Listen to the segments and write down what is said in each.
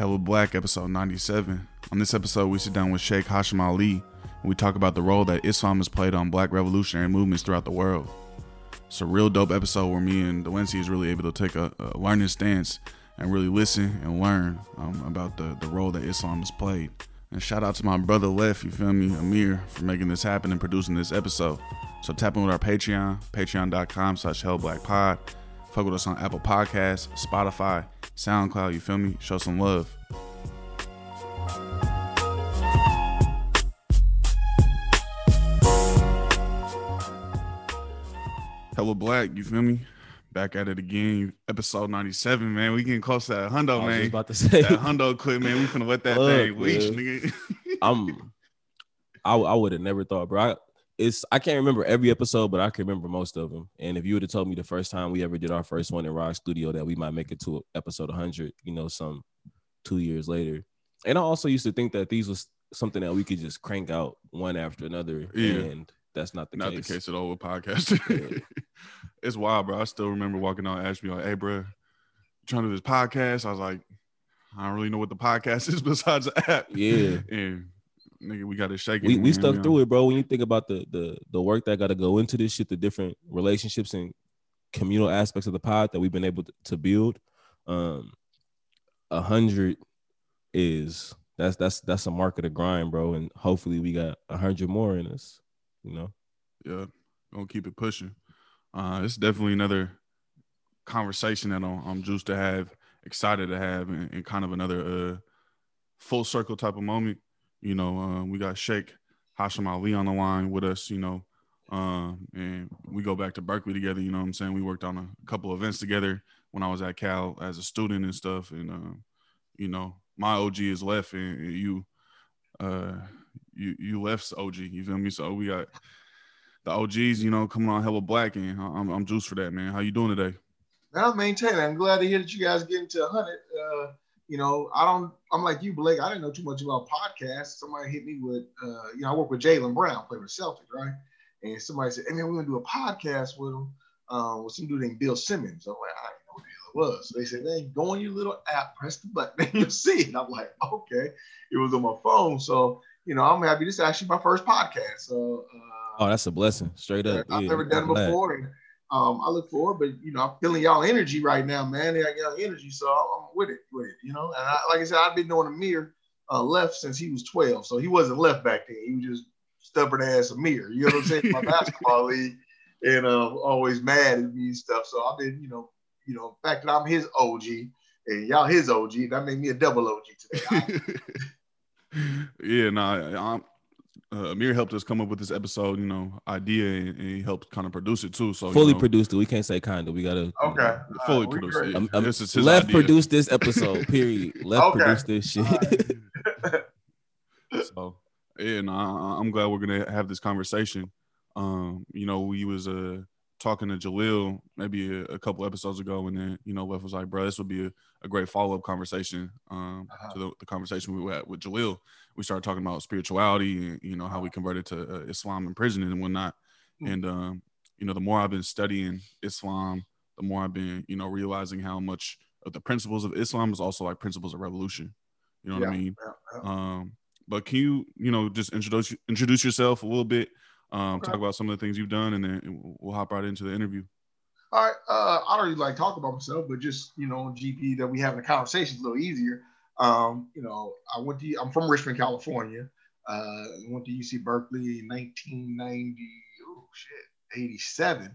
Hella Black, episode 97. On this episode, we sit down with Sheikh Hashim Ali and we talk about the role that Islam has played on black revolutionary movements throughout the world. It's a real dope episode where me and Delency is really able to take a, a learning stance and really listen and learn um, about the, the role that Islam has played. And shout out to my brother Left, you feel me, Amir, for making this happen and producing this episode. So tap in with our Patreon, patreon.com slash hellblackpod. Fuck with us on Apple Podcasts, Spotify, SoundCloud, you feel me? Show some love. Hella Black, you feel me? Back at it again. Episode 97, man. We getting close to that hundo, man. about to say, that hundo clip, man. We finna let that Look, thing reach, nigga. I'm, I, I would have never thought, bro. I, it's I can't remember every episode, but I can remember most of them. And if you would have told me the first time we ever did our first one in Rock Studio that we might make it to episode 100, you know, some two years later. And I also used to think that these was something that we could just crank out one after another, Yeah. and that's not the case. Not case. the case at all with podcasting. Yeah. it's wild, bro. I still remember walking out and asking me like, hey, bro, trying to do this podcast? I was like, I don't really know what the podcast is besides the app. Yeah. And nigga, we got to shake it shaking. we, we stuck through it, bro. When you think about the the the work that got to go into this shit, the different relationships and communal aspects of the pod that we've been able to, to build, um, a hundred is that's that's that's a mark of the grind, bro. And hopefully we got a hundred more in us. You know, Yeah, gonna keep it pushing. Uh, it's definitely another conversation that I'm, I'm juiced to have, excited to have, and, and kind of another uh, full circle type of moment. You know, uh, we got Sheikh Hashim Ali on the line with us. You know, um, and we go back to Berkeley together. You know what I'm saying? We worked on a couple events together when I was at Cal as a student and stuff. And um, you know, my OG is left, and, you, uh, you you left's OG. You feel me? So we got the OGs, you know, coming on hella black, and I'm I'm juiced for that, man. How you doing today? I'm maintaining. I'm glad to hear that you guys getting to 100. Uh, you know, I don't. I'm like you, Blake. I didn't know too much about podcasts. Somebody hit me with, uh, you know, I work with Jaylen Brown, play with Celtics, right? And somebody said, "Hey man, we're gonna do a podcast with him, uh, with some dude named Bill Simmons." I'm like, I didn't know what the hell it was. So they said, "Hey, go on your little app, press the button, and you'll see it." I'm like, "Okay." It was on my phone, so you know, I'm happy. This is actually my first podcast. So. Uh, oh, that's a blessing, straight up. I've Yeah, never done it before, and um, I look forward. But you know, I'm feeling y'all energy right now, man. They got energy, so I'm with it, with it. You know, and I, like I said, I've been doing Amir uh, left since he was 12, so he wasn't left back then. He was just stubborn ass Amir. You know what I'm saying? My basketball league, and uh, always mad at me and stuff. So I've been, you know, you know, fact that I'm his OG and y'all his OG, that made me a double OG today. yeah, nah, I'm, uh, Amir helped us come up with this episode, you know, idea, and, and he helped kind of produce it too. So you Fully know, produced it. We can't say kind of. We gotta Okay. All fully right, we produced. great. it. Um, um, this is his left idea. produced this episode. Period. Left Okay. produced this shit. So yeah, no, I, I'm glad we're gonna have this conversation. Um, you know, we was uh talking to Jalil maybe a, a couple episodes ago, and then you know, Left was like, "Bro, this would be a, a great follow up conversation um, Uh-huh. to the, the conversation we had with Jalil." We started talking about spirituality and you know how we converted to uh, Islam in prison and whatnot. Mm. And um, you know, the more I've been studying Islam, the more I've been you know realizing how much of the principles of Islam is also like principles of revolution. You know what I mean? Yeah, yeah. Um, but can you, you know, just introduce introduce yourself a little bit, um, Okay. talk about some of the things you've done, and then we'll hop right into the interview. All right. Uh, I don't really like talk about myself, but just you know, GP that we having a conversation is a little easier. Um, you know, I went to I'm from Richmond, California. Uh, went to UC Berkeley in 1990. Oh shit, 87.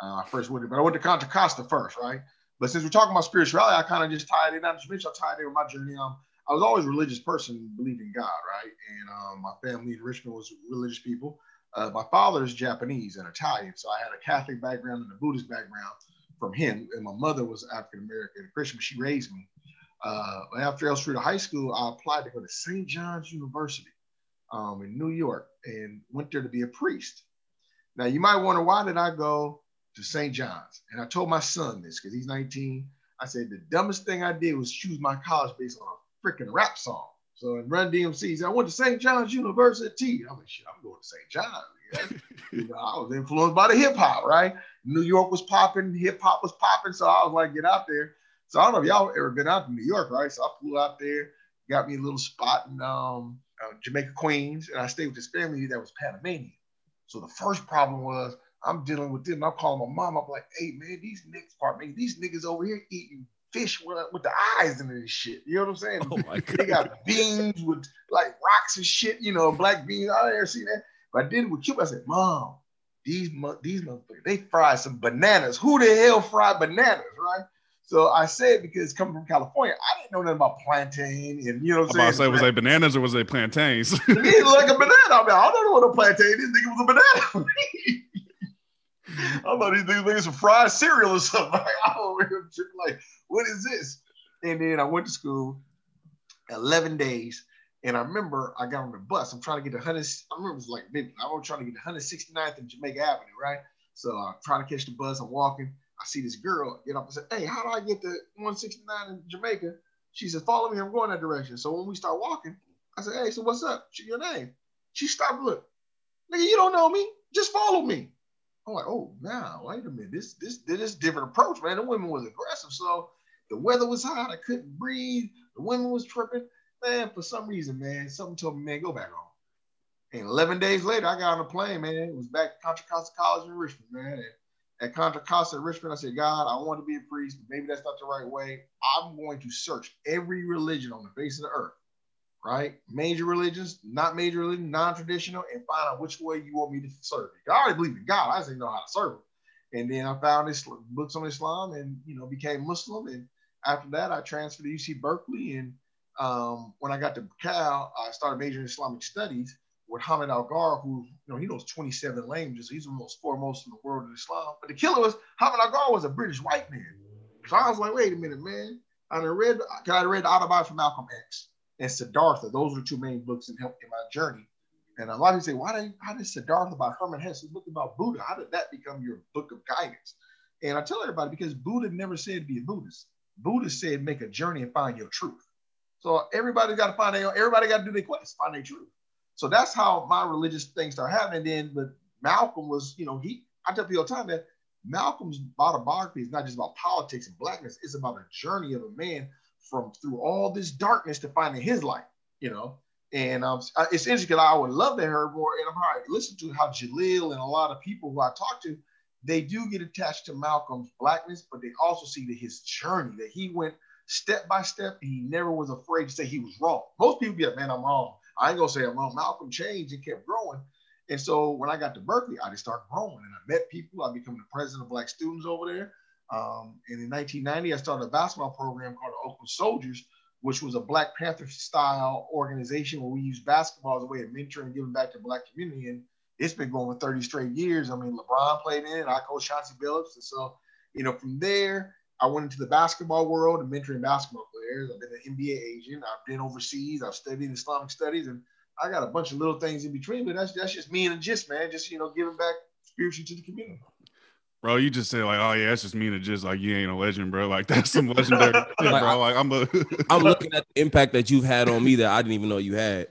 Uh, I first went, to, but I went to Contra Costa first, right? But since we're talking about spirituality, I kind of just tied it. Not just mention I tied it with my journey. Um, I was always a religious person, believed in God, right? And um, my family in Richmond was religious people. Uh, my father is Japanese and Italian, so I had a Catholic background and a Buddhist background from him. And my mother was African American Christian, but she raised me. Uh, after Elstree High School, I applied to go to St. John's University um, in New York and went there to be a priest. Now, you might wonder why did I go to St. John's? And I told my son this because he's 19. I said the dumbest thing I did was choose my college based on a freaking rap song. So in Run DMC, he said, I went to St. John's University. I'm like, shit, I'm going to St. John's. You know, I was influenced by the hip hop, right? New York was popping, hip hop was popping. So I was like, get out there. So I don't know if y'all ever been out to New York, right? So I flew out there, got me a little spot in um, uh, Jamaica, Queens, and I stayed with this family that was Panamanian. So the first problem was I'm dealing with them. I'm calling my mom. I'm like, hey man, these niggas, pardon me, these niggas over here eating fish with, with the eyes in this shit. You know what I'm saying? Oh They got beans with like rocks and shit, you know, black beans. I never seen that. But I did it with Cuba. I said, Mom, these these motherfuckers, they fried some bananas. Who the hell fried bananas, right? So I said because coming from California, I didn't know nothing about plantain and you know what I'm about saying. say, was they bananas or was they plantains? It looked like a banana. I mean, I don't know what a plantain is. Nigga was a banana. I thought these niggas making some fried cereal or something. Like, I don't. Like, what is this? And then I went to school 11 days. And I remember I got on the bus. I'm trying to get to 100. I remember it was like. I was trying to get to 169th and Jamaica Avenue, right? So I'm trying to catch the bus. I'm walking. I see this girl get up and say, Hey, how do I get to 169 in Jamaica? She said, Follow me. I'm going that direction. So when we start walking, I said, Hey, so what's up? She, your name? She stopped. Look, nigga, you don't know me. Just follow me. I'm like, oh, now wait a minute. This this this different approach, man. The women was aggressive, so the weather was hot. I couldn't breathe. The women was tripping. Man, for some reason, man, something told me, man, go back home. And 11 days later, I got on a plane, man. It was back to Contra Costa College in Richmond, man. And at Contra Costa Richmond, I said, God, I want to be a priest. but Maybe that's not the right way. I'm going to search every religion on the face of the earth, right? Major religions, not major non-traditional, and find out which way you want me to serve. I already believe in God. I just didn't know how to serve him. And then I found this books on Islam and you know became Muslim. And after that, I transferred to UC Berkeley. And um, when I got to Cal, I started majoring in Islamic studies with Hamid Algar, who you know he knows 27 languages. He's the most foremost in the world of Islam. But the killer was Hamid Algar was a British white man. So I was like, wait a minute, man. I read, I read the autobiography of Malcolm X and Siddhartha. Those are two main books in, in my journey. And a lot of people say, why did how did Siddhartha by Hermann Hesse, book about Buddha? How did that become your book of guidance? And I tell everybody because Buddha never said to be a Buddhist. Buddha said make a journey and find your truth. So everybody got to find their own, everybody got to do their quest, find their truth. So that's how my religious things start happening. Then, but Malcolm was, you know, he I tell people all the time that Malcolm's autobiography is not just about politics and blackness, it's about a journey of a man from through all this darkness to finding his light, you know. And um, it's interesting because I would love to hear more, and I'm already listen to how Jalil and a lot of people who I talk to, they do get attached to Malcolm's blackness, but they also see that his journey that he went step by step. And he never was afraid to say he was wrong. Most people be like, "Man, I'm wrong." I ain't gonna say I'm. Malcolm changed and kept growing. And so when I got to Berkeley, I just started growing and I met people. I became the president of Black students over there. Um, and in 1990, I started a basketball program called the Oakland Soldiers, which was a Black Panther style organization where we use basketball as a way of mentoring and giving back to the Black community. And it's been going for 30 straight years. I mean, LeBron played in it, I coached Chauncey Billups. And so, you know, from there, I went into the basketball world and mentoring basketball players. I've been an NBA agent. I've been overseas. I've studied Islamic studies, and I got a bunch of little things in between. But that's that's just me and a gist, man. Just you know, giving back spiritually to the community. Bro, you just said like, oh yeah, that's just me and a gist. Like you ain't a legend, bro. Like that's some legendary shit, bro. Like I'm a. I'm looking at the impact that you've had on me that I didn't even know you had.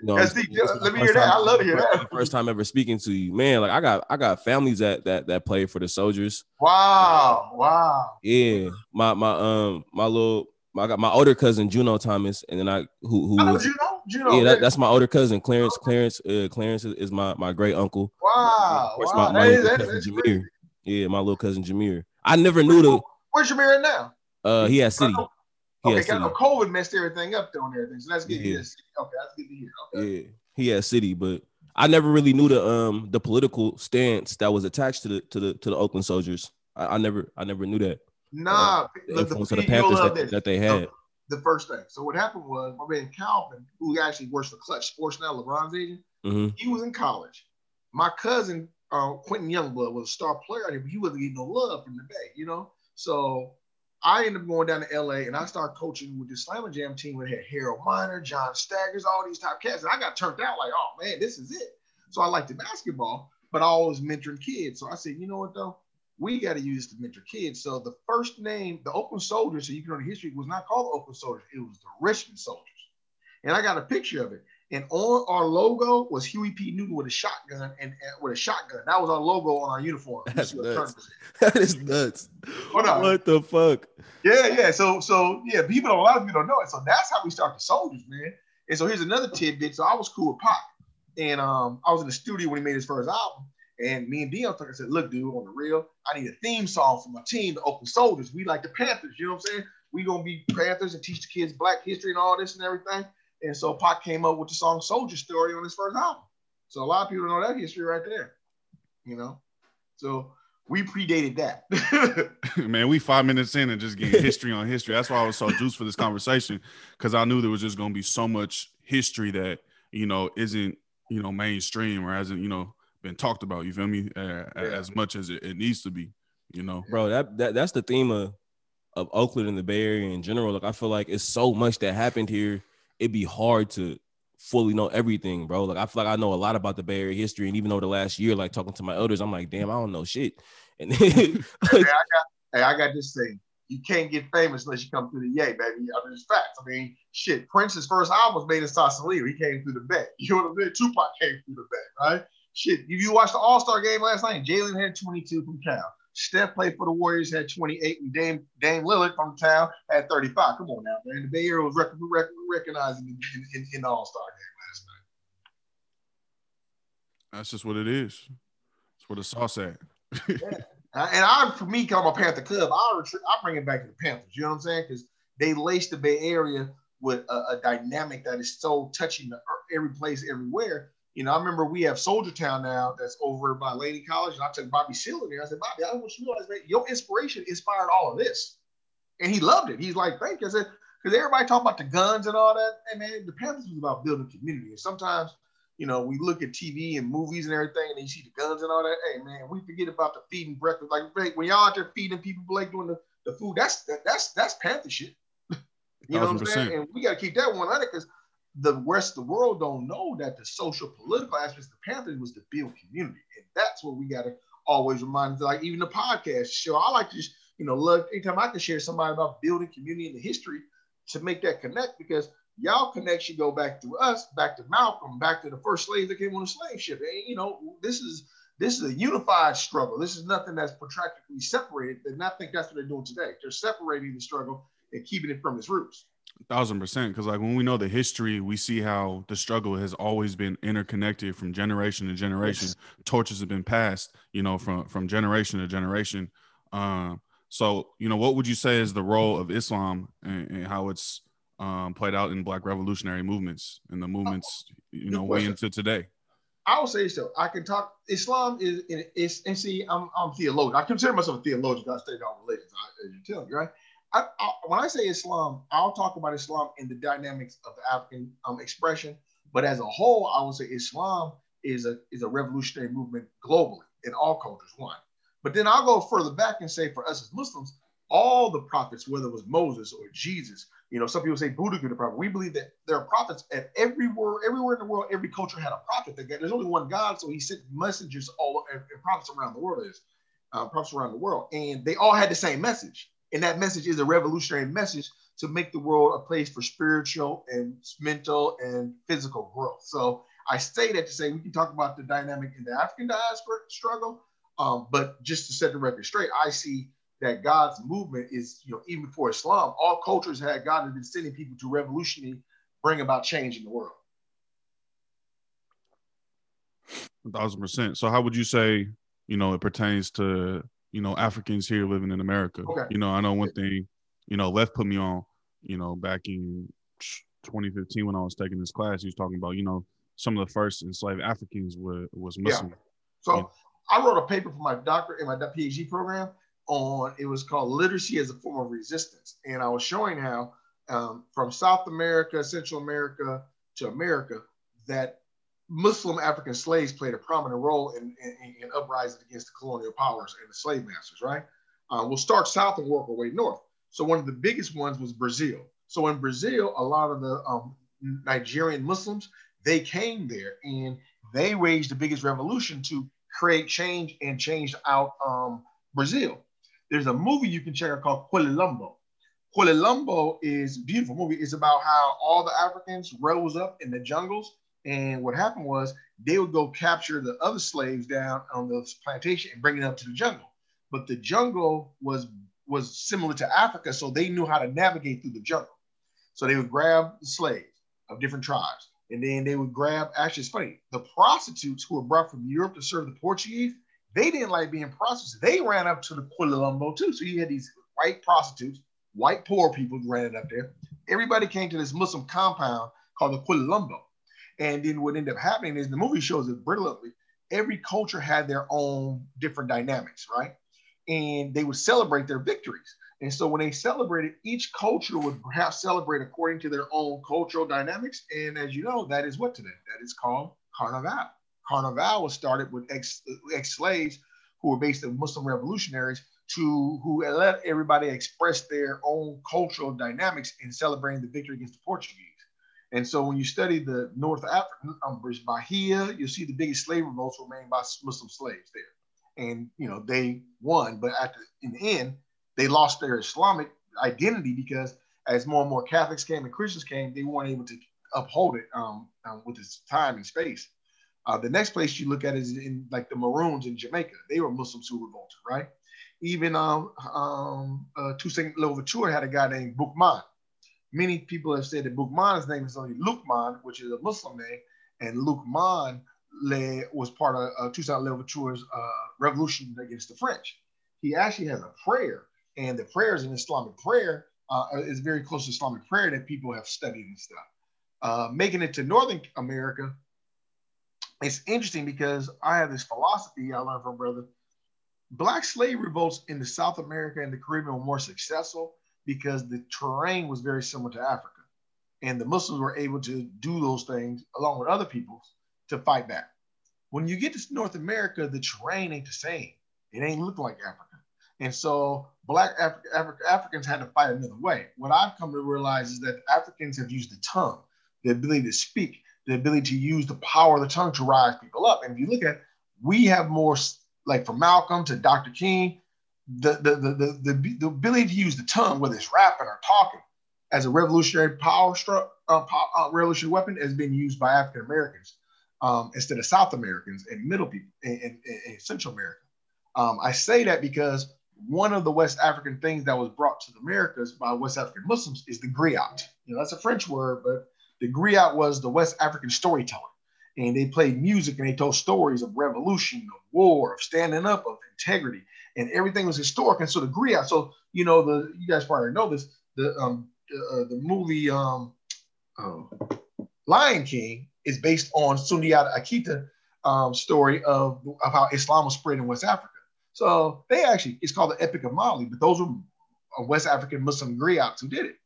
You know, That's. Let me hear that. I love to hear that. First time ever speaking to you, man. Like I got, I got families that that that play for the soldiers. Wow, wow. Yeah, my my um my little, my, I got my older cousin Juno Thomas, and then I who who I was Juno. Juno. yeah, that, that's my older cousin Clarence. Clarence, uh, Clarence is, is my my great uncle. wow, wow. my, my is- is- cousin that's Jameer. Yeah, my little cousin Jameer. I never knew the. Where's Jameer at now? Uh, he had city. He Okay, city. COVID messed everything up though and everything. So that's good. Yeah. hear. Okay, that's good to hear. Okay. Yeah, he had city, but I never really knew the um the political stance that was attached to the to the to the Oakland Soldiers. I, I never I never knew that Nah, the the, influence of the Panthers that, that they had. the first thing. So what happened was my man Calvin, who actually works for Clutch Sports now, LeBron's agent, hmm he was in college. My cousin, uh, Quentin Youngblood, was a star player but he wasn't getting no love from the Bay, you know? So I ended up going down to LA and I started coaching with the Slam-N-Jam team that had Harold Miner, John Staggers, all these top cats. And I got turned out like, oh man, this is it. So I liked the basketball, but I always mentoring kids. So I said, you know what though? We got to use to mentor kids. So the first name, the Oakland Soldiers, so you can know the history, was not called the Soldiers. It was the Richmond Soldiers. And I got a picture of it. And on our logo was Huey P. Newton with a shotgun and, and with a shotgun. That was our logo on our uniform. That's nuts. That is nuts. Hold on. What the fuck? Yeah, yeah. So, so yeah, people, a lot of people don't know it. So that's how we start the soldiers, man. And so here's another tidbit. So I was cool with Pac, and um, I was in the studio when he made his first album. And me and Dion took. I said, "Look, dude, on the real, I need a theme song for my team, the Oakland Soldiers. We like the Panthers. You know what I'm saying? We gonna be Panthers and teach the kids Black history and all this and everything." And so Pac came up with the song Soldier Story on his first album. So a lot of people know that history right there. You know? So we predated that. Man, we five minutes in and just getting history on history. That's why I was so juiced for this conversation because I knew there was just going to be so much history that you know isn't you know mainstream or hasn't you know been talked about. You feel me? Uh, yeah. As much as it, it, needs to be. You know, bro. That, that that's the theme of of Oakland and the Bay Area in general. Like I feel like it's so much that happened here it'd be hard to fully know everything, bro. Like I feel like I know a lot about the Bay Area history, and even over the last year, like talking to my elders, I'm like, damn, I don't know shit. And then, hey, I got, hey, I got this thing. You can't get famous unless you come through the Yay, baby. I mean, it's facts. I mean, shit. Prince's first album was made in Sausalito. He came through the Bay. You know what I mean? Tupac came through the Bay, right? Shit. If you watched the All Star game last night, Jaylen had 22 from Cal. Steph played for the Warriors, had 28, and Dame, Dame Lillard from town had 35. Come on now, man. The Bay Area was rec- rec- recognized in, in, in the All Star game last night. That's just what it is. That's where the sauce at. yeah. And I, for me, come a Panther Club, I I bring it back to the Panthers. You know what I'm saying? Because they lace the Bay Area with a, a, dynamic that is so touching the, every place, everywhere. You know, I remember we have Soldier Town now that's over by Laney College, and I took Bobby Seale in there. I said, Bobby, I want you to realize, man, your inspiration inspired all of this. And he loved it. He's like, thank you. I said, because everybody talk about the guns and all that. And man, the Panthers was about building community. And sometimes, you know, we look at TV and movies and everything, and you see the guns and all that. Hey, man, we forget about the feeding breakfast. Like when y'all out there feeding people like doing the, the food, that's that, that's that's Panther shit. you know what I'm saying? And we got to keep that 100 because the rest of the world don't know that the social political aspects of the Panthers was to build community. And that's what we got to always remind, like even the podcast show. I like to you know, love anytime I can share somebody about building community in the history to make that connect because y'all connection go back to us, back to Malcolm, back to the first slaves that came on the slave ship. And, you know, this is this is a unified struggle. This is nothing that's protractedly separated. And I think that's what they're doing today. They're separating the struggle and keeping it from its roots thousand percent because like when we know the history we see how the struggle has always been interconnected from generation to generation yes. torches have been passed you know from from generation to generation um so you know what would you say is the role of islam and, and how it's um played out in black revolutionary movements and the movements you know way into today I would say so. I can talk. Islam is is and see. I'm I'm theologian. I consider myself a theologian. I study all religions, as you tell me, right? I, I, when I say Islam, I'll talk about Islam in the dynamics of the African um, expression. But as a whole, I would say Islam is a is a revolutionary movement globally in all cultures. One, but then I'll go further back and say for us as Muslims, all the prophets, whether it was Moses or Jesus, you know, some people say Buddha could a prophet. We believe that there are prophets at every everywhere, everywhere in the world. Every culture had a prophet. There's only one God, so He sent messengers all and prophets around the world. Is uh, prophets around the world, and they all had the same message. And that message is a revolutionary message to make the world a place for spiritual and mental and physical growth. So I say that to say we can talk about the dynamic in the African diaspora struggle, um, but just to set the record straight, I see that God's movement is, you know, even before Islam, all cultures had God has been sending people to revolutionary bring about change in the world. A thousand percent. So how would you say, you know, it pertains to you know, Africans here living in America. Okay. You know, I know one thing, you know, Left put me on, you know, back in 2015 when I was taking this class, he was talking about, you know, some of the first enslaved Africans were was Muslim. Yeah. So yeah. I wrote a paper for my doctorate in my PhD program on it was called literacy as a form of resistance, and I was showing how um, from South America, Central America to America that Muslim African slaves played a prominent role in, in, in uprising against the colonial powers and the slave masters, right? Uh, we'll start south and work our way north. So one of the biggest ones was Brazil. So in Brazil, a lot of the um, Nigerian Muslims, they came there and they waged the biggest revolution to create change and change out um, Brazil. There's a movie you can check out called Quilombó. Lumbo is a beautiful movie. It's about how all the Africans rose up in the jungles, and what happened was they would go capture the other slaves down on the plantation and bring it up to the jungle. But the jungle was was similar to Africa, so they knew how to navigate through the jungle. So they would grab the slaves of different tribes, and then they would grab. Actually, it's funny. The prostitutes who were brought from Europe to serve the Portuguese, they didn't like being prostitutes. They ran up to the Quilombo too. So you had these white prostitutes, white poor people ran up there. Everybody came to this Muslim compound called the Lumbo. And then what ended up happening is the movie shows it brilliantly. Every culture had their own different dynamics, right? And they would celebrate their victories. And so when they celebrated, each culture would perhaps celebrate according to their own cultural dynamics. And as you know, that is what today? That is called Carnival. Carnival was started with ex, ex-slaves who were on Muslim revolutionaries to who let everybody express their own cultural dynamics in celebrating the victory against the Portuguese. And so when you study the North African um, Bahia, you'll see the biggest slave revolts were made by Muslim slaves there. And, you know, they won, but at the, in the end, they lost their Islamic identity because as more and more Catholics came and Christians came, they weren't able to uphold it um, um, with its time and space. Uh, the next place you look at is in like the Maroons in Jamaica. They were Muslims who revolted, right? Even um, um, uh, Toussaint Louverture had a guy named Boukman many people have said that Boukman's name is only Lukman, which is a Muslim name, and Lukman was part of uh, Toussaint Louverture's uh, revolution against the French. He actually has a prayer, and the prayer is an Islamic prayer. Uh, is very close to Islamic prayer that people have studied and stuff. Uh, making it to Northern America, it's interesting because I have this philosophy I learned from brother. Black slave revolts in the South America and the Caribbean were more successful because the terrain was very similar to Africa. And the Muslims were able to do those things along with other peoples to fight back. When you get to North America, the terrain ain't the same. It ain't look like Africa. And so Black Af- Af- Africans had to fight another way. What I've come to realize is that Africans have used the tongue, the ability to speak, the ability to use the power of the tongue to rise people up. And if you look at, we have more, like from Malcolm to Dr. King, the, the, the, the, the, ability to use the tongue, whether it's rapping or talking, as a revolutionary power struck, uh, uh, revolutionary weapon has been used by African Americans um, instead of South Americans and middle people and, Central America. Um, I say that because one of the West African things that was brought to the Americas by West African Muslims is the griot. You know, that's a French word, but the griot was the West African storyteller. And they played music and they told stories of revolution, of war, of standing up, of integrity and everything was historic. And so the griot, so you know the you guys probably know this. The um uh, the movie um uh, Lion King is based on Sundiata Akita um, story of, of how Islam was spread in West Africa. So they actually it's called the Epic of Mali, but those were West African Muslim griots who did it.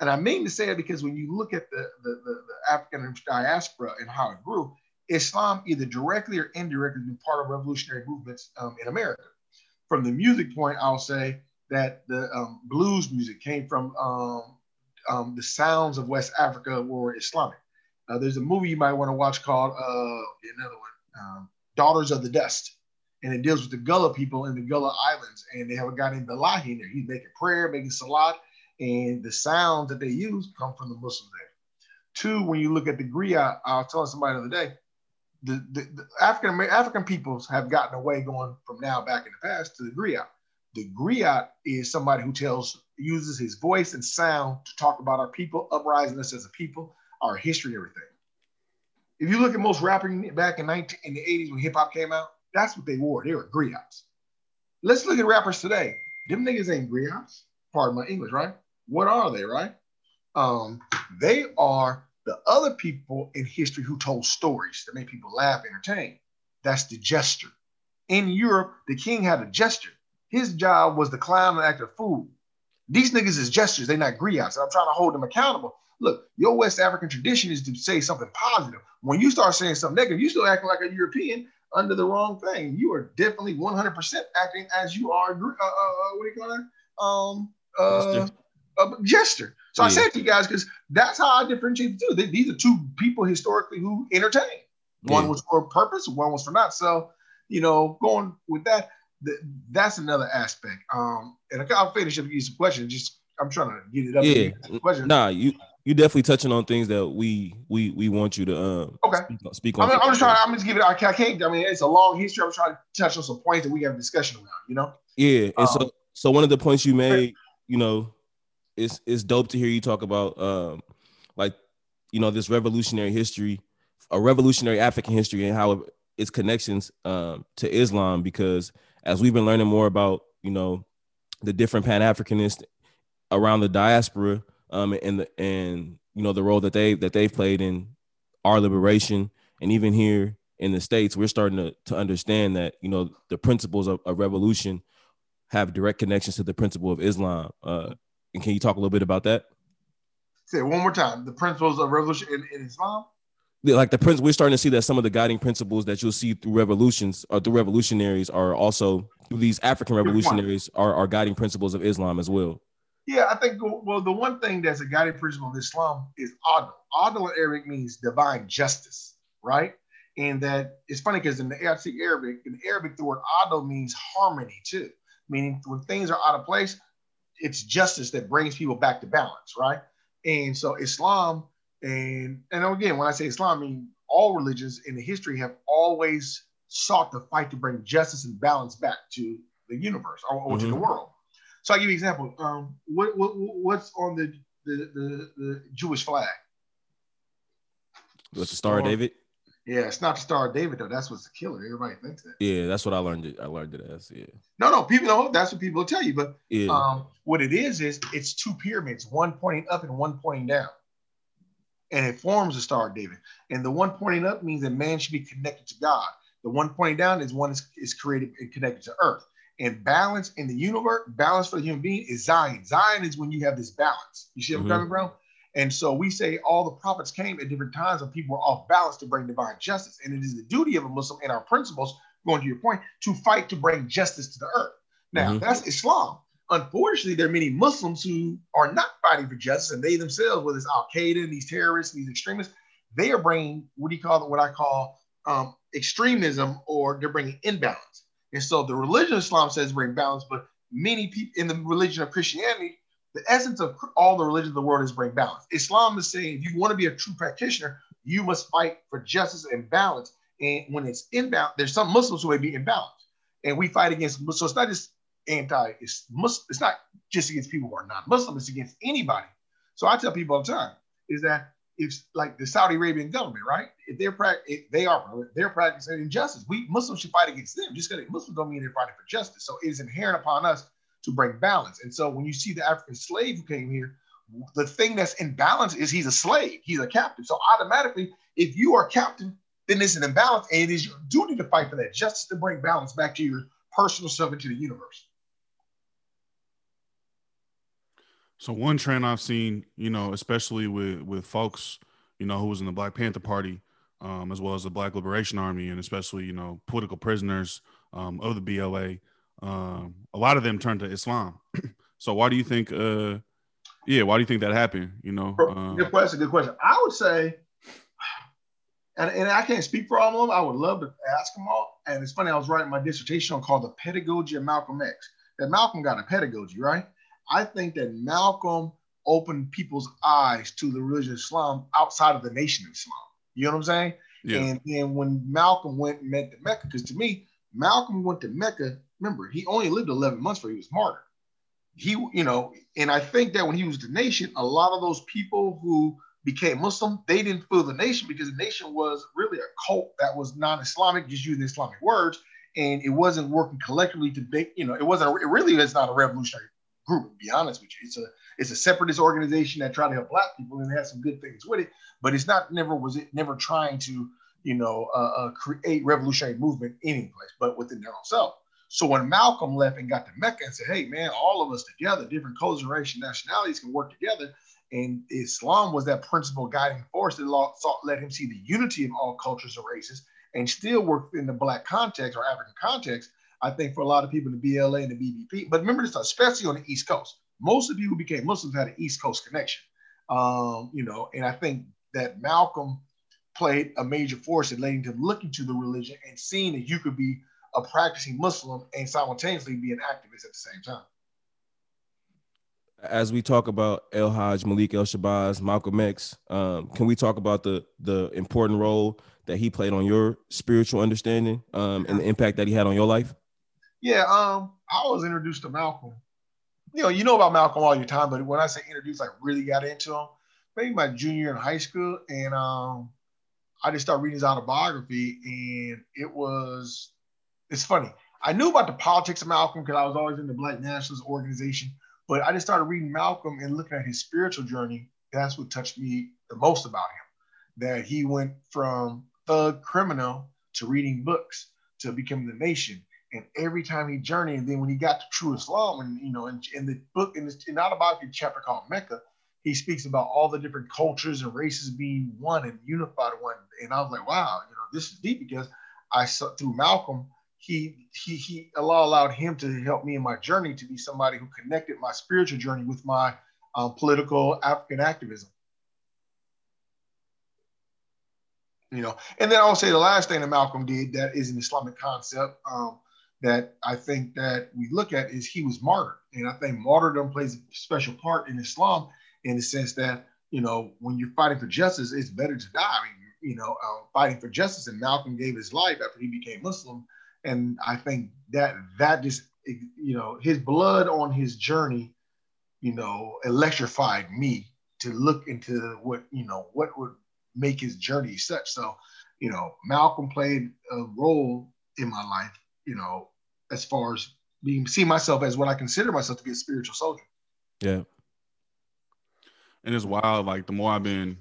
And I mean to say it because when you look at the, the, the, the African diaspora and how it grew, Islam either directly or indirectly been part of revolutionary movements um, in America from the music point, I'll say that the um, blues music came from um, um, the sounds of West Africa were Islamic. Uh, there's a movie you might want to watch called uh, another one, um, Daughters of the Dust, and it deals with the Gullah people in the Gullah Islands, and they have a guy named Balahi in there. He's making prayer, making salat, and the sounds that they use come from the Muslims there. Two, when you look at the griot, I was telling somebody the other day, the, the, the, African African peoples have gotten away going from now back in the past to the griot. The griot is somebody who tells uses his voice and sound to talk about our people, uprising us as a people, our history, everything. If you look at most rapping back in 19 in the 80s when hip hop came out, that's what they wore. They were griots. Let's look at rappers today. Them niggas ain't griots. Pardon my English, right? What are they, right? Um, they are the other people in history who told stories that made people laugh, entertain. That's the jester. In Europe, the king had a jester. His job was to clown and act a fool. These niggas is jesters, they not griots. I'm trying to hold them accountable. Look, your West African tradition is to say something positive. When you start saying something negative, you still acting like a European under the wrong thing. You are definitely 100% acting as you are. Uh, uh, uh, what do you call it? Um, uh, a jester. So yeah. I said to you guys because that's how I differentiate the two. They, these are two people historically who entertain. One yeah. was for purpose, one was for not. So you know, going with that, th- that's another aspect. Um, and I'll finish up with some questions. Just I'm trying to get it up. Yeah, question. nah, you you definitely touching on things that we we we want you to um okay speak, speak on. I'm, I'm just trying. I'm just giving. I can't. I mean, it's a long history. I'm trying to touch on some points that we have discussion around. You know. Yeah, and um, so so one of the points you made, you know, it's it's dope to hear you talk about um like you know this revolutionary history, a revolutionary African history, and how its connections um to Islam because as we've been learning more about you know the different Pan Africanists around the diaspora um, and the, and you know the role that they that they've played in our liberation, and even here in the states, we're starting to to understand that you know the principles of, a revolution have direct connections to the principle of Islam. Uh, and can you talk a little bit about that? Say it one more time. The principles of revolution in, in Islam like the prince we're starting to see that some of the guiding principles that you'll see through revolutions or through revolutionaries are also through these african revolutionaries are, are guiding principles of islam as well yeah, I think well, the one thing that's a guiding principle of Islam is adl. Adl in Arabic means divine justice, right? And that it's funny because in the Arabic, in Arabic, the word adl means harmony too, meaning when things are out of place, it's justice that brings people back to balance, right? And so Islam, and and again, when I say Islam, I mean all religions in the history have always sought to fight to bring justice and balance back to the universe or, or mm-hmm. to the mm-hmm. world. So I'll give you an example. Um, what, what what's on the the, the, the Jewish flag? What's the Star of David? Yeah, it's not the Star of David though. That's what's the killer. Everybody thinks that. Yeah, that's what I learned. It. I learned it as yeah. No, no, people know that's what people will tell you. But yeah. um, what it is is it's two pyramids, one pointing up and one pointing down, and it forms the Star of David. And the one pointing up means that man should be connected to God. The one pointing down is one is, is created and connected to Earth and balance in the universe, balance for the human being is Zion. Zion is when you have this balance. You see what I'm coming from? And so we say all the prophets came at different times when people were off balance to bring divine justice. And it is the duty of a Muslim and our principles, going to your point, to fight to bring justice to the earth. Now, mm-hmm. that's Islam. Unfortunately, there are many Muslims who are not fighting for justice, and they themselves, whether it's Al Qaeda, and these terrorists, these extremists, they are bringing what do you call it? What I call um, extremism, or they're bringing imbalance. And so the religion of Islam says bring balance, but many people in the religion of Christianity, the essence of all the religions of the world is bring balance. Islam is saying if you want to be a true practitioner, you must fight for justice and balance. And when it's inbound, there's some Muslims who may be imbalanced. And we fight against so it's not just anti, it's Muslim, it's not just against people who are not Muslim, it's against anybody. So I tell people all the time is that if like the Saudi Arabian government, right? If they're if they are they're practicing injustice, we Muslims should fight against them. Just because Muslims don't mean they're fighting for justice. So it is inherent upon us to break balance. And so when you see the African slave who came here, the thing that's in balance is he's a slave, he's a captive. So automatically, if you are captain, then it's an imbalance, and it is your duty to fight for that justice to bring balance back to your personal self into the universe. So one trend I've seen, you know, especially with with folks, you know, who was in the Black Panther Party, um, as well as the Black Liberation Army, and especially you know political prisoners um, of the BLA, um, a lot of them turned to Islam. so why do you think? Uh, yeah, why do you think that happened? You know, um, good question. Good question. I would say, and, and I can't speak for all of them. I would love to ask them all. And it's funny. I was writing my dissertation on called "The Pedagogy of Malcolm X." That Malcolm got a pedagogy, right? I think that Malcolm opened people's eyes to the religion of Islam outside of the nation of Islam. You know what I'm saying? Yeah. And then when Malcolm went and met to Mecca, because to me, Malcolm went to Mecca. Remember, he only lived 11 months before he was martyred. He, you know, and I think that when he was the nation, a lot of those people who became Muslim, they didn't feel the nation because the nation was really a cult that was non-Islamic, just using Islamic words, and it wasn't working collectively to make, you know, it wasn't. It really is not a revolutionary group. To be honest with you, it's a it's a separatist organization that tried to help black people and had some good things with it, but it's not never was it never trying to you know uh, uh, create revolutionary movement any place, but within their own self. So when Malcolm left and got to Mecca and said, "Hey man, all of us together, different cultures, racial nationalities can work together," and Islam was that principal guiding force that let him see the unity of all cultures and races and still work in the black context or African context I think for a lot of people in the BLA and the BPP. But remember this, especially on the East Coast, most of the people who became Muslims had an East Coast connection. Um, you know, and I think that Malcolm played a major force in letting them look into the religion and seeing that you could be a practicing Muslim and simultaneously be an activist at the same time. As we talk about El Hajj, Malik El Shabazz, Malcolm X, um, can we talk about the the important role that he played on your spiritual understanding um, and the impact that he had on your life? Yeah, um, I was introduced to Malcolm. You know, you know about Malcolm all your time, but when I say introduced, I really got into him maybe my junior year in high school, and um, I just started reading his autobiography, and it was it's funny. I knew about the politics of Malcolm because I was always in the Black Nationalist organization, but I just started reading Malcolm and looking at his spiritual journey. That's what touched me the most about him. That he went from thug criminal to reading books to becoming the nation. And every time he journeyed, and then when he got to true Islam, and you know, in, in the book, in this in autobiography chapter called Mecca, he speaks about all the different cultures and races being one and unified one. And I was like, wow, you know, this is deep because I saw through Malcolm, he he he Allah allowed him to help me in my journey to be somebody who connected my spiritual journey with my um, political African activism. You know, and then I'll say the last thing that Malcolm did that is an Islamic concept um, that I think that we look at is he was martyred, and I think martyrdom plays a special part in Islam in the sense that you know when you're fighting for justice, it's better to die. I mean, you know, uh, fighting for justice, and Malcolm gave his life after he became Muslim, and I think that that just you know his blood on his journey, you know, electrified me to look into what you know what would make his journey such. So, you know, Malcolm played a role in my life, you know, as far as being see myself as what I consider myself to be a spiritual soldier. Yeah and it's wild. Like the more I've been,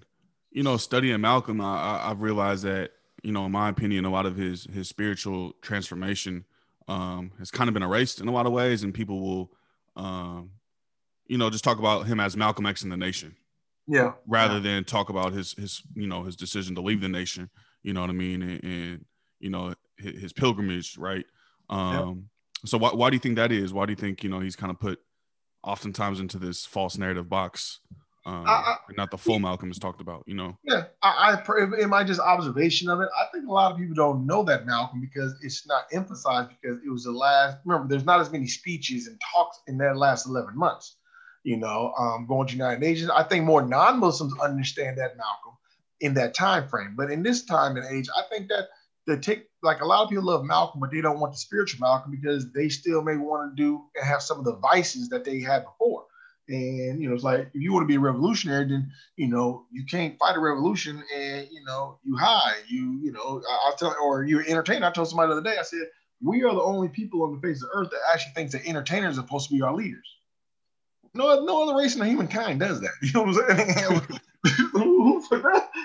you know, studying Malcolm, I, I, have realized that, you know, in my opinion, a lot of his his spiritual transformation um, has kind of been erased in a lot of ways, and people will, um, you know, just talk about him as Malcolm X in the nation, yeah, rather yeah. than talk about his his you know his decision to leave the nation. You know what I mean? And, and you know his, his pilgrimage, right? Um, yeah. So why why do you think that is? Why do you think you know he's kind of put oftentimes into this false narrative box um, I, I, not the full Malcolm is talked about, you know. Yeah, I, I in my just observation of it, I think a lot of people don't know that Malcolm because it's not emphasized because it was the last. Remember, there's not as many speeches and talks in that last 11 months. You know, um, going to United Nations. I think more non-Muslims understand that Malcolm in that time frame, but in this time and age, I think that the take like a lot of people love Malcolm, but they don't want the spiritual Malcolm because they still may want to do and have some of the vices that they had before. And you know, it's like if you want to be a revolutionary, then you know you can't fight a revolution and you know you hide. You you know I, will tell or you're. I told somebody the other day. I said we are the only people on the face of earth that actually thinks that entertainers are supposed to be our leaders. No, no other race in the humankind does that. You know what I'm saying?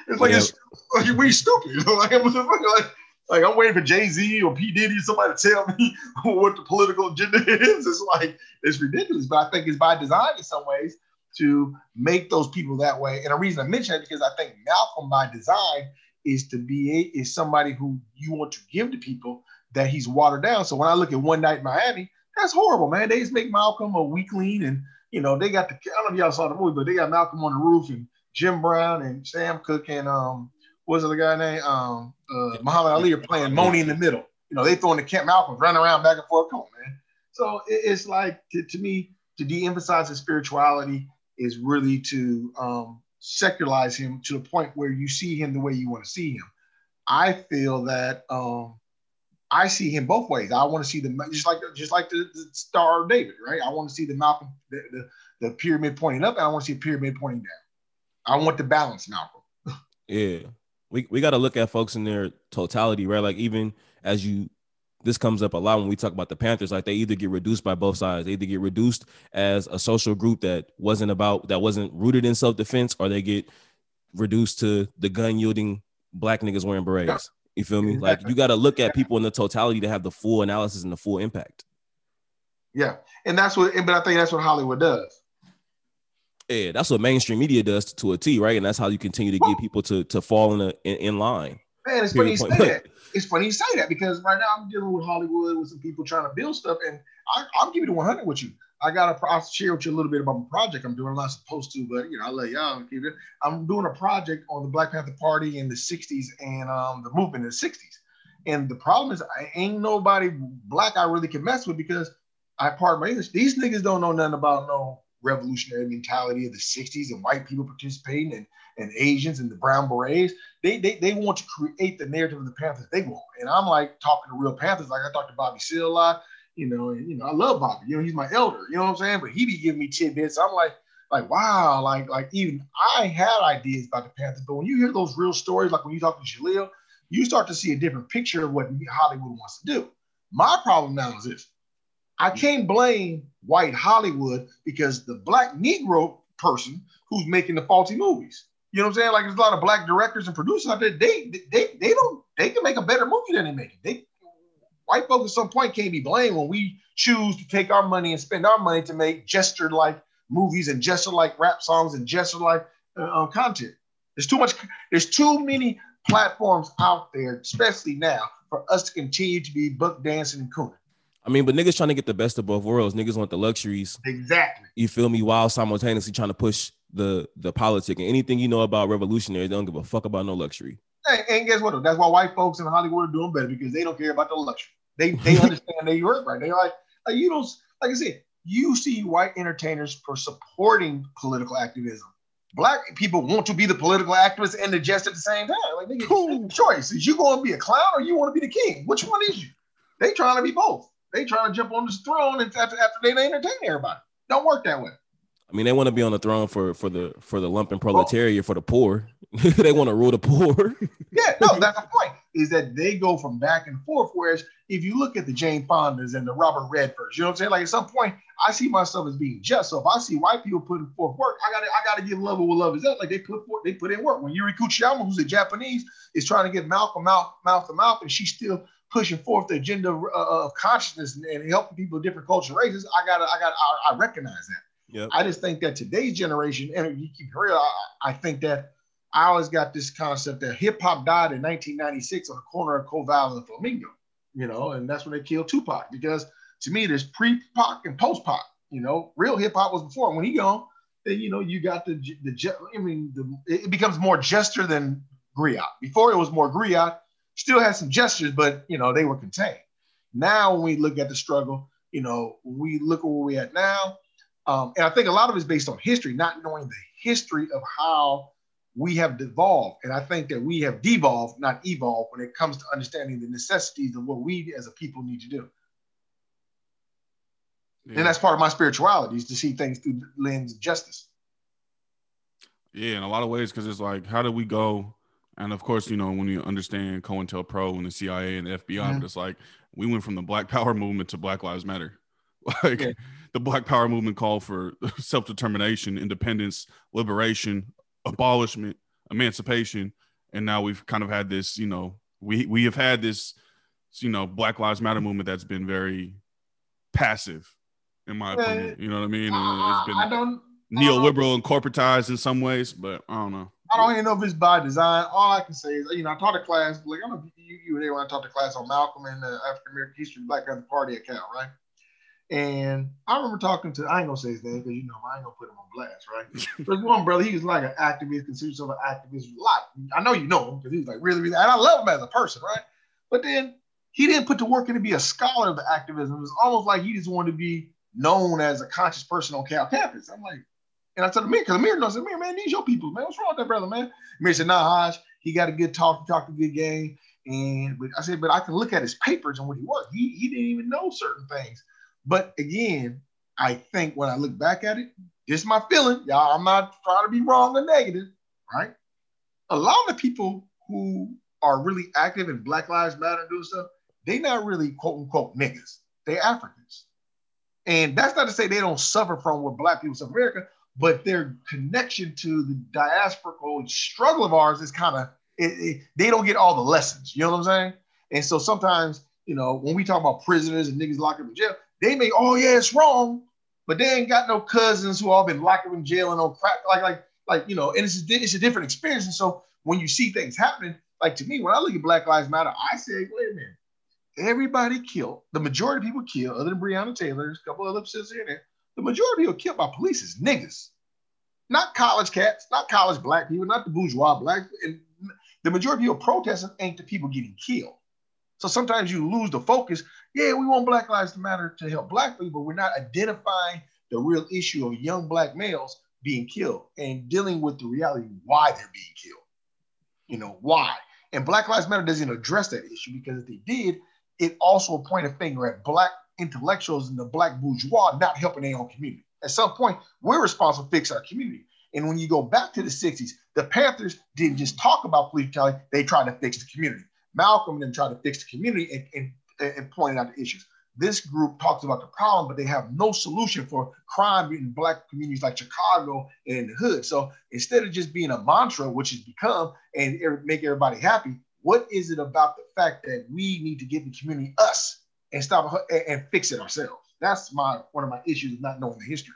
it's like yeah. it's we stupid. Like, like like I'm waiting for Jay Z or P Diddy or somebody to tell me what the political agenda is. It's like it's ridiculous, but I think it's by design in some ways to make those people that way. And the reason I mention it because I think Malcolm by design is to be a, is somebody who you want to give to people that he's watered down. So when I look at One Night in Miami, that's horrible, man. They just make Malcolm a weakling, and you know they got the I don't know if y'all saw the movie, but they got Malcolm on the roof and Jim Brown and Sam Cooke and um what's the guy named Um, uh, Muhammad Ali are playing Money in the middle. You know, they throwing the Camp Malcolm running around back and forth. Come on, man. So it, it's like to, to, me to de-emphasize his spirituality is really to um, secularize him to the point where you see him the way you want to see him. I feel that um, I see him both ways. I want to see the just like just like the, the Star of David, right? I want to see the Malcolm the, the, the pyramid pointing up, and I want to see a pyramid pointing down. I want the balance, Malcolm. yeah, we, we got to look at folks in their totality, right? Like even as you this comes up a lot when we talk about the Panthers. Like they either get reduced by both sides. They either get reduced as a social group that wasn't about that wasn't rooted in self defense, or they get reduced to the gun yielding black niggas wearing berets. You feel me? Like you got to look at people in the totality to have the full analysis and the full impact. Yeah, and that's what. But I think that's what Hollywood does. Yeah, that's what mainstream media does to, a T, right? And that's how you continue to get people to to fall in a, in, in line. Man, it's funny you say that. It's funny you say that because right now I'm dealing with Hollywood with some people trying to build stuff, and I, will give you the 100 with you. I got to I'll share with you a little bit about my project I'm doing. I'm not supposed to, but you know, I'll let y'all keep it. I'm doing a project on the Black Panther Party in the 60s and um, the movement in the 60s. And the problem is, I ain't nobody black I really can mess with because I part my English. These niggas don't know nothing about no revolutionary mentality of the 60s and white people participating and, and Asians and the brown berets. They, they, they want to create the narrative of the Panthers they want. And I'm like talking to real Panthers, like I talked to Bobby Seale a lot, you know, and you know, I love Bobby, you know, he's my elder, you know what I'm saying? But he be giving me tidbits. I'm like, like, wow, like, like even I had ideas about the Panthers, but when you hear those real stories, like when you talk to Jaleel, you start to see a different picture of what Hollywood wants to do. My problem now is this I can't blame white Hollywood because the black Negro person who's making the faulty movies. You know what I'm saying? Like there's a lot of black directors and producers out there. They they they don't they can make a better movie than they make. They white folks at some point can't be blamed when we choose to take our money and spend our money to make gesture like movies and gesture like rap songs and gesture like uh, um, content. There's too much. There's too many platforms out there, especially now, for us to continue to be buck dancing and cooning. I mean, but niggas trying to get the best of both worlds. Niggas want the luxuries. Exactly. You feel me? While simultaneously trying to push the the politic and anything you know about revolutionaries, they don't give a fuck about no luxury. And, and guess what? That's why white folks in Hollywood are doing better because they don't care about the luxury. They they understand they work right. They're like, like you don't like I said, you see white entertainers for supporting political activism. Black people want to be the political activists and the jest at the same time. Like they get choice. Is you going to be a clown or you want to be the king? Which one is you? They trying to be both. They trying to jump on this throne and after, after they entertain everybody. Don't work that way. I mean, they want to be on the throne for for the for the lumpen oh. proletariat for the poor. they want to rule the poor. yeah, no, that's the point. Is that they go from back and forth. Whereas if you look at the Jane Fondas and the Robert Redfords, you know what I'm saying? Like at some point, I see myself as being just. So if I see white people putting forth work, I gotta I gotta give love where love is up. Like they put forth, they put in work. When Yuri Kochiyama, who's a Japanese, is trying to get Malcolm mouth mouth to mouth, and she's still pushing forth the agenda of consciousness and, and helping people of different cultural races. I gotta I got I, I recognize that. Yep. I just think that today's generation, and you keep real, I, I think that I always got this concept that hip hop died in 1996 on the corner of Koval and Flamingo, you know, and that's when they killed Tupac because to me, there's pre Pac and post Pac. You know, real hip hop was before. When he gone, then you know you got the the. I mean, the, it becomes more gesture than griot. Before it was more griot. Still had some gestures, but you know they were contained. Now, when we look at the struggle, you know, we look at where we at now um, and I think a lot of it is based on history, not knowing the history of how we have devolved. And I think that we have devolved, not evolved, when it comes to understanding the necessities of what we as a people need to do. Yeah. And that's part of my spirituality is to see things through the lens of justice. Yeah, in a lot of ways, because it's like, how do we go? And of course, you know, when you understand COINTELPRO and the CIA and the FBI, mm-hmm. but it's like we went from the Black Power movement to Black Lives Matter. Like, yeah the Black Power movement called for self determination, independence, liberation, abolishment, emancipation, and now we've kind of had this. You know, we we have had this, you know, Black Lives Matter movement that's been very passive, in my opinion. You know what I mean? And it's been neoliberal and corporatized in some ways, but I don't know. I don't even know if it's by design. All I can say is, you know, I taught a class, like I don't know you, you were there when I taught the class on Malcolm and the African American History Black Panther Party account, right? And I remember talking to, I ain't gonna say his name because you know I ain't gonna put him on blast, right? There's one brother, he was like an activist, considered himself an activist a lot. I know you know him because he was like really, really, and I love him as a person, right? But then he didn't put the work in to be a scholar of the activism. It was almost like he just wanted to be known as a conscious person on Cal campus. I'm like, and I told Amir, because Amir knows, Amir, man, these your people, man. What's wrong with that brother, man? Amir said, nah, Haj, he got a good talk, he talked a good game. And but I said, but I can look at his papers and what he worked. He, he didn't even know certain things. But again, I think when I look back at it, this is my feeling. Y'all, I'm not trying to be wrong or negative, right? A lot of the people who are really active in Black Lives Matter and doing stuff, they not really quote unquote niggas. They Africans. And that's not to say they don't suffer from what black people suffer in America, but their connection to the diasporical struggle of ours is kind of they don't get all the lessons. You know what I'm saying? And so sometimes, you know, when we talk about prisoners and niggas locked up in jail, they may, oh yeah, it's wrong, but they ain't got no cousins who all been locked up in jail and on crack, like like like you know, and it's a, it's a different experience. And so when you see things happening, like to me, when I look at Black Lives Matter, I say, wait a minute, everybody killed, the majority of people killed, other than Breonna Taylor, there's a couple other sisters in there, the majority of killed by police is niggas, not college cats, not college black people, not the bourgeois black, and the majority of protesting ain't the people getting killed. So sometimes you lose the focus. Yeah, we want Black Lives Matter to help Black people, but we're not identifying the real issue of young black males being killed and dealing with the reality why they're being killed. You know, why? And Black Lives Matter doesn't address that issue because if they did, it also point a finger at black intellectuals and the black bourgeois not helping their own community. At some point, we're responsible to fix our community. And when you go back to the 60s, the Panthers didn't just talk about police brutality, they tried to fix the community. Malcolm them tried to fix the community and, and, and pointed out the issues. This group talks about the problem, but they have no solution for crime in black communities like Chicago and the hood. So instead of just being a mantra, which has become and make everybody happy, what is it about the fact that we need to get the community us and stop and, and fix it ourselves? That's my one of my issues of not knowing the history.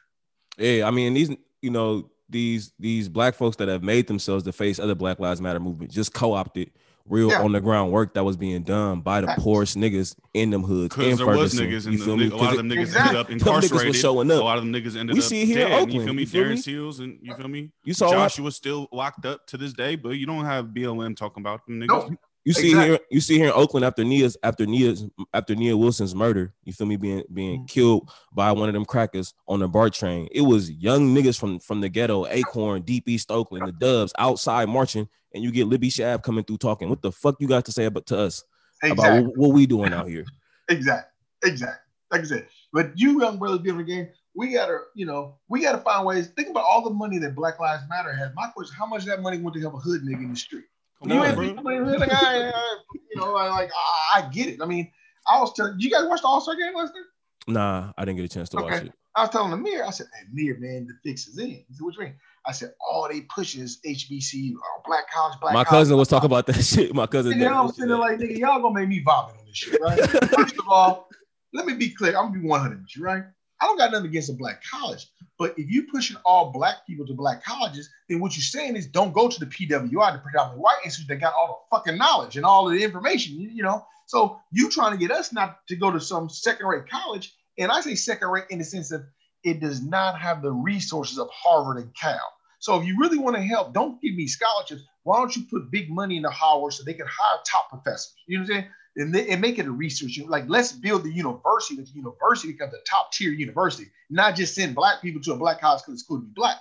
Yeah, I mean these, you know, these these black folks that have made themselves the face of the Black Lives Matter movement just co-opted real yeah. on the ground work that was being done by the poorest niggas in them hoods. In there was niggas, you feel me? A lot of them niggas exactly. ended up incarcerated. Was showing up. A lot of them niggas ended we up see here dead. In Oakland, you feel me? You feel Darren me? Seals and you feel me? You saw Joshua still locked up to this day, but you don't have BLM talking about them niggas. No. You see Exactly. here, you see here in Oakland after Nia's after Nia's after Nia Wilson's murder. You feel me? Being being Mhm. killed by one of them crackers on the BART train. It was young niggas from from the ghetto, Acorn, Deep East Oakland, the Dubs outside marching, and you get Libby Schaaf coming through talking. What the fuck you got to say about to us about Exactly. what, what we doing out here? Exactly. Exactly. Like I said, but you young brothers be in the game. We gotta, you know, we gotta find ways. Think about all the money that Black Lives Matter has. My question: How much of that money went to help a hood nigga in the street? Come you on, bro. I like, I, I- you know, I, like I, I get it. I mean, I was telling you guys watch the All Star game last night. Nah, I didn't get a chance to watch it. I was telling Amir, I said, hey, Amir, man, the fix is in. He said, what you mean? I said, all they pushing is HBCU, uh, black college, black My college, cousin was talking about that shit. My cousin. and then I was sitting there like, nigga, y'all gonna make me vomit on this shit, right? First of all, let me be clear. I'm gonna be 100 with right? I don't got nothing against a black college, but if you pushing all black people to black colleges, then what you're saying is don't go to the PWI, the predominantly white institute that got all the fucking knowledge and all of the information, you, you know. So you trying to get us not to go to some second-rate college, and I say second-rate in the sense of it does not have the resources of Harvard and Cal. So if you really want to help, don't give me scholarships. Why don't you put big money into Howard so they can hire top professors? You know what I'm saying? And, they, and make it a research. Like let's build the university. The university becomes a top tier university, not just send black people to a black college because it's cool to be black.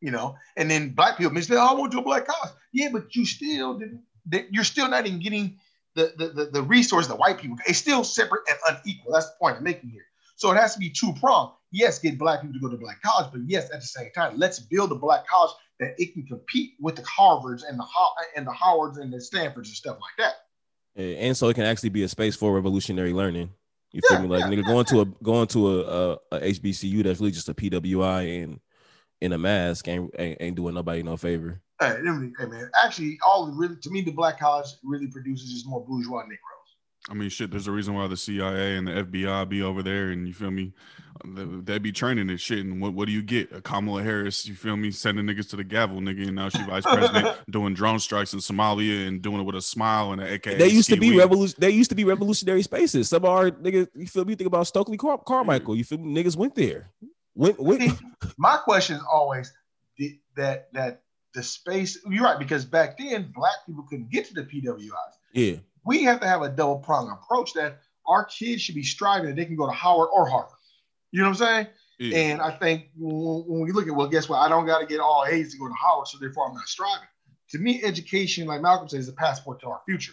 You know, and then black people may say, "Oh, I went to a black college." Yeah, but you still. You're still not even getting the the the, the resources that white people. It's still separate and unequal. That's the point I'm making here. So it has to be two pronged. Yes, get black people to go to black college, but yes, at the same time, let's build a black college that it can compete with the Harvards and the and the Howards and the Stanfords and stuff like that. Yeah, and so it can actually be a space for revolutionary learning. You feel me? Like yeah, nigga going to a going to a, a, a HBCU that's really just a PWI and in a mask ain't, ain't ain't doing nobody no favor. Hey, hey, man, actually, all really to me, the black college really produces just more bourgeois Negroes. I mean, shit. There's a reason why the CIA and the FBI be over there, and you feel me? They, they be training this shit. And what, what do you get? A Kamala Harris, you feel me? Sending niggas to the gavel, nigga, and now she vice president doing drone strikes in Somalia and doing it with a smile and an AK. They used to be revolution. They used to be revolutionary spaces. Some of our niggas, you feel me? Think about Stokely Car- Carmichael. You feel me? Niggas went there. Went went. See, my question is always the, that that the space. You're right because back then black people couldn't get to the PWIs. Yeah, We have to have a double prong approach that our kids should be striving that they can go to Howard or Harvard. You know what I'm saying? Yeah. And I think when, when we look at, well, guess what? I don't got to get all A's to go to Howard, so therefore I'm not striving. To me, education, like Malcolm says, is a passport to our future.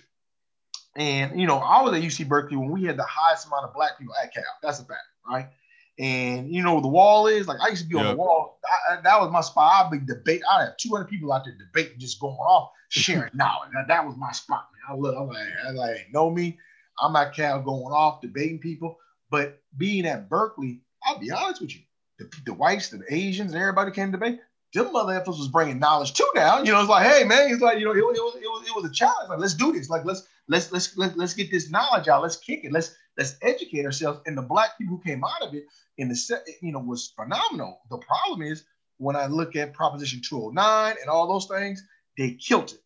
And you know, I was at UC Berkeley when we had the highest amount of black people at Cal. That's a fact, right? And you know, the wall is like I used to be on the wall. I, that was my spot. I'd be debate. I had 200 people out there debating, just going off, sharing knowledge. That, that was my spot, man. I love. I'm like, I like know me. I'm at Cal going off debating people. But being at Berkeley, I'll be honest with you, the, the whites, the Asians, and everybody came to debate. Them mother effers was bringing knowledge too now. You know, it's like, hey man, it's like you know, it, was- it was it was it was a challenge. Like, let's do this. Like, let's let's let's let's let's get this knowledge out. Let's kick it. Let's let's educate ourselves. And the black people who came out of it in the set, you know, was phenomenal. The problem is when I look at Proposition 209 and all those things, they killed it.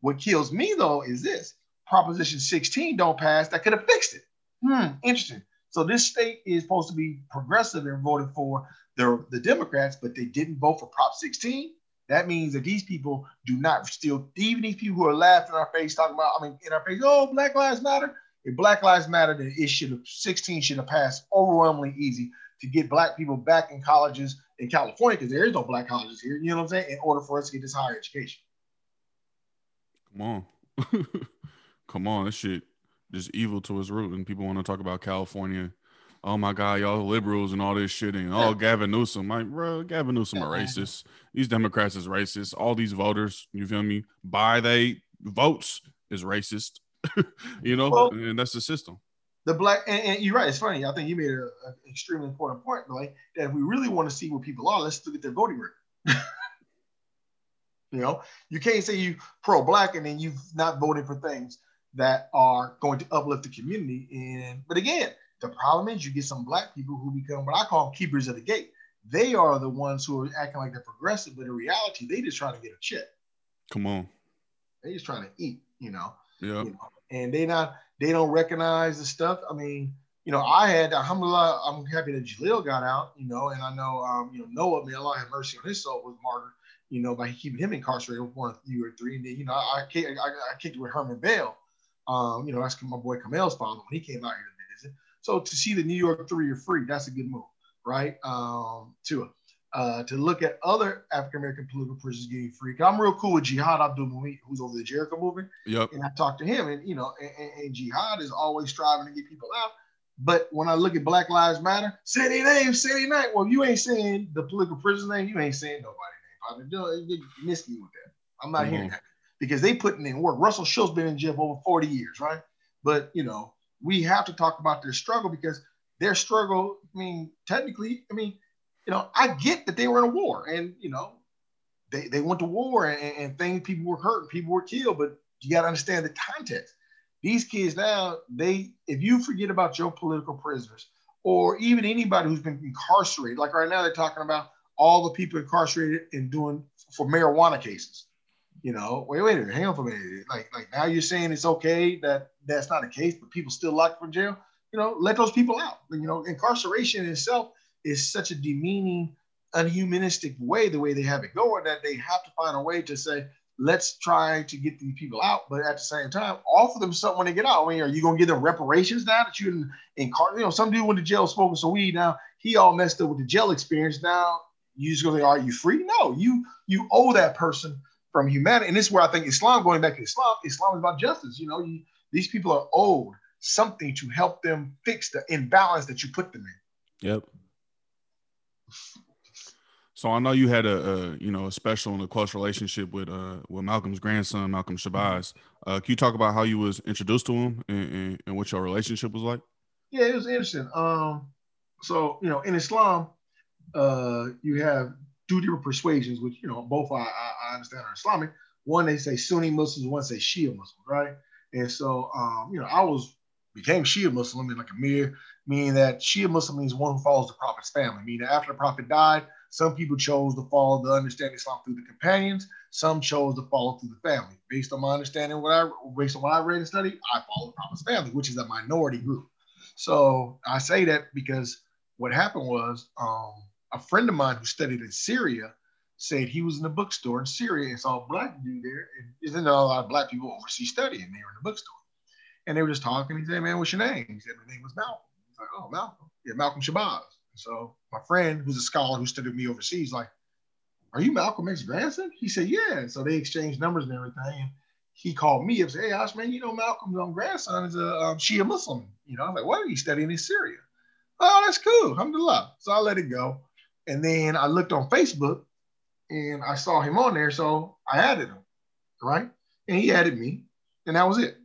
What kills me though is this: Proposition 16 don't pass. That could have fixed it. Hmm, interesting. So this state is supposed to be progressive and voted for the, the Democrats, but they didn't vote for Prop 16. That means that these people do not still, even these people who are laughing in our face, talking about, I mean, in our face, oh, Black Lives Matter. If Black Lives Matter, then it should have 16 should have passed overwhelmingly easy to get black people back in colleges in California because there is no black colleges here. You know what I'm saying? In order for us to get this higher education. Come on. Come on. This shit just evil to its root. And people want to talk about California. Oh my God, y'all liberals and all this shit. And oh, Gavin Newsom. Like, bro, Gavin Newsom are racist. These Democrats is racist. All these voters, you feel me? By they votes is racist. you know, well, and that's the system the black and, and, you're right. It's funny. I think you made an extremely important point, like that if we really want to see where people are, let's look at their voting record. you know, you can't say you pro-black and then you've not voted for things that are going to uplift the community. And but again, the problem is you get some black people who become what I call keepers of the gate. They are the ones who are acting like they're progressive, but in reality, they just trying to get a check. Come on. They just trying to eat, you know. Yeah. You know? And they not they don't recognize the stuff. I mean, you know, I had alhamdulillah, I'm happy that Jalil got out, you know, and I know um, you know, Noah, may Allah have mercy on his soul, was martyred, you know, by keeping him incarcerated for one year or three. And then, you know, I, I, I, kicked with Herman Bell. Um, you know, that's my boy Kamel's father when he came out here to visit. So to see the New York three are free, that's a good move, right? Um, to uh, to look at other African American political prisoners getting free. Cause I'm real cool with Jihad Abdulmumit, who's over the Jericho movement. Yep. And I talked to him, and you know, and, and, Jihad is always striving to get people out. But when I look at Black Lives Matter, say their name, say their name. Well, you ain't saying the political prisoner's name, you ain't saying nobody's name. You miss me with that. I'm not mm-hmm. hearing that because they putting in work. Russell Shoatz been in jail for over 40 years, right? But you know, we have to talk about their struggle because their struggle. I mean, technically, I mean you know, I get that they were in a war and, you know, they, they went to war and, and things, people were hurt and people were killed, but you got to understand the context. These kids now, they, if you forget about your political prisoners or even anybody who's been incarcerated, like right now they're talking about all the people incarcerated and doing for marijuana cases. You know, wait, wait a minute, hang on for a minute. Like, like now you're saying it's okay that that's not the case, but people still locked for jail. You know, let those people out. You know, incarceration itself is such a demeaning, unhumanistic way, the way they have it going, that they have to find a way to say, let's try to get these people out, but at the same time, offer them something when they get out. I mean, are you gonna give them reparations now that you in? You know, some dude went to jail smoking some weed. Now he all messed up with the jail experience. Now you just gonna say, are you free? No, you you owe that person from humanity. And this is where I think Islam, going back to Islam, Islam is about justice. You know, you, these people are owed something to help them fix the imbalance that you put them in. Yep. So I know you had a, a, you know a special and a close relationship with uh with Malcolm's grandson, Malcolm Shabazz. Uh, can you talk about how you was introduced to him and, and, and, what your relationship was like? Yeah, it was interesting. Um, so you know, in Islam, uh, you have two different persuasions, which you know both I, I understand are Islamic. One they say Sunni Muslims, one say Shia Muslims, right? And so um, you know, I was became Shia Muslim in like a mere, meaning that Shia Muslim means one who follows the Prophet's family, meaning after the Prophet died, some people chose to follow the understanding Islam through the companions, some chose to follow through the family. Based on my understanding, what I based on what I read and studied, I follow the Prophet's family, which is a minority group. So I say that because what happened was um, a friend of mine who studied in Syria said he was in a bookstore in Syria and saw a black dude there. And isn't there a lot of black people overseas studying there in the bookstore? And they were just talking. He said, Man, what's your name? He said, My name was Malcolm. He's like, Oh, Malcolm. Yeah, Malcolm Shabazz. So my friend, who's a scholar who studied me overseas, like, Are you Malcolm X's grandson? He said, Yeah. so they exchanged numbers and everything. And he called me up and said, Hey, Ash, man, you know, Malcolm's own grandson is a um, Shia Muslim. You know, I was like, What are you studying in Syria? Oh, that's cool. Alhamdulillah. So I let it go. And then I looked on Facebook and I saw him on there. So I added him, right? And he added me. And that was it.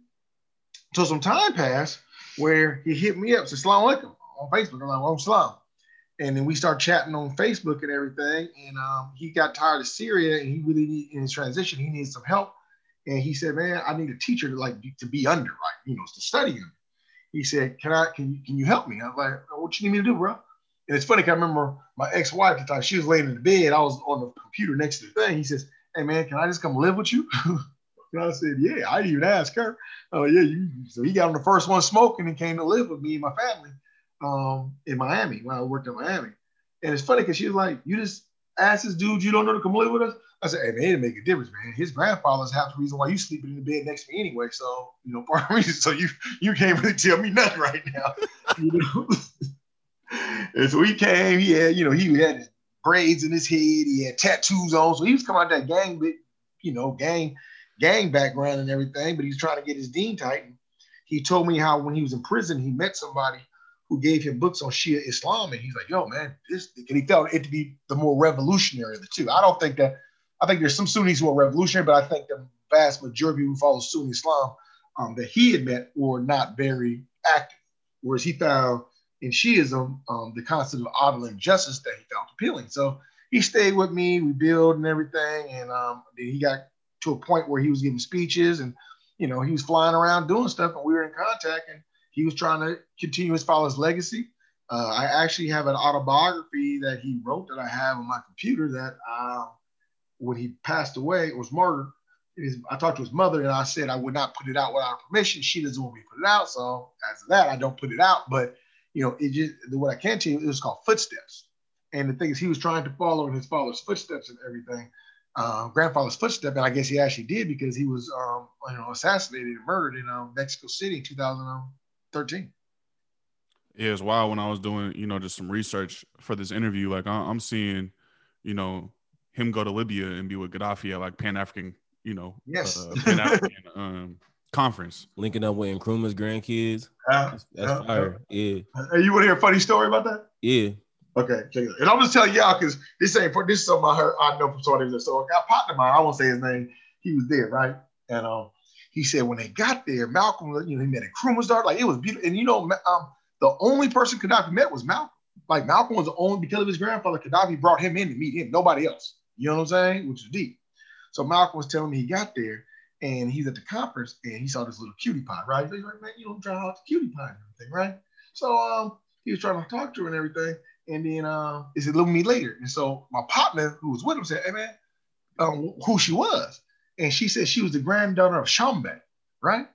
So some time passed where he hit me up, said, Salam alaikum on Facebook. I'm like, well, I'm Salam. And then we start chatting on Facebook and everything. And um, he got tired of Syria and he really need, in his transition, he needs some help. And he said, man, I need a teacher to like to be under, right? You know, to study under. He said, can I, can you, can you help me? I was like, what you need me to do, bro? And it's funny, because I remember my ex-wife at the time, she was laying in the bed. I was on the computer next to the thing. He says, hey man, can I just come live with you? And I said, yeah, I didn't even ask her. Oh, yeah. You, so he got on the first one smoking and came to live with me and my family um, in Miami when I worked in Miami. And it's funny because she was like, you just asked this dude you don't know to come live with us? I said, hey, man, it didn't make a difference, man. His grandfather's half the reason why you sleeping in the bed next to me anyway. So, you know, part of reason. So you you can't really tell me nothing right now. you know? and so he came. He had, you know, he had braids in his head. He had tattoos on. So he was coming out that gang, you know, gang, gang background and everything. But he's trying to get his deen tightened. He told me how when he was in prison, he met somebody who gave him books on Shia Islam, and he's like, "Yo, man, this," and he felt it to be the more revolutionary of the two. I don't think that. I think there's some Sunnis who are revolutionary, but I think the vast majority who follow Sunni Islam um, that he had met were not very active. Whereas he found in Shiism um, the concept of adl and justice that he found appealing. So he stayed with me. We built and everything, and um, then he got to a point where he was giving speeches and you know he was flying around doing stuff, and we were in contact, and he was trying to continue his father's legacy. Uh, I actually have an autobiography that he wrote that I have on my computer that uh, when he passed away, was murdered. I talked to his mother and I said I would not put it out without permission. She doesn't want me to put it out. So as of that, I don't put it out. But you know, it just what I can tell you, it was called Footsteps. And the thing is, he was trying to follow in his father's footsteps and everything, uh, grandfather's footsteps. And I guess he actually did because he was, um, you know, assassinated and murdered in um, Mexico City in 2013. Yeah, it's wild when I was doing, you know, just some research for this interview. Like I'm seeing, you know, him go to Libya and be with Gaddafi at like Pan African, you know, yes, uh, Pan African um, conference. Linking up with Nkrumah's grandkids. Uh, That's, that's uh, fire. Yeah. Hey, you want to hear a funny story about that? Yeah. Okay. And I'm just telling y'all because this ain't for this is something I heard I know from somebody. So I got partner mine, I won't say his name. He was there, right? And um, he said when they got there, Malcolm, you know, he met Nkrumah's daughter. Like it was beautiful. And you know, um, the only person Gaddafi met was Malcolm. Like Malcolm was the only because of his grandfather. Gaddafi brought him in to meet him. Nobody else. You know what I'm saying? Which is deep. So Malcolm was telling me he got there and he's at the conference and he saw this little cutie pie, right? He's like, man, you don't draw out the cutie pie and everything, right? So um, he was trying to talk to her and everything. And then uh, said, look at me later. And so my partner who was with him said, hey man, um, who she was. And she said she was the granddaughter of Tshombe, right?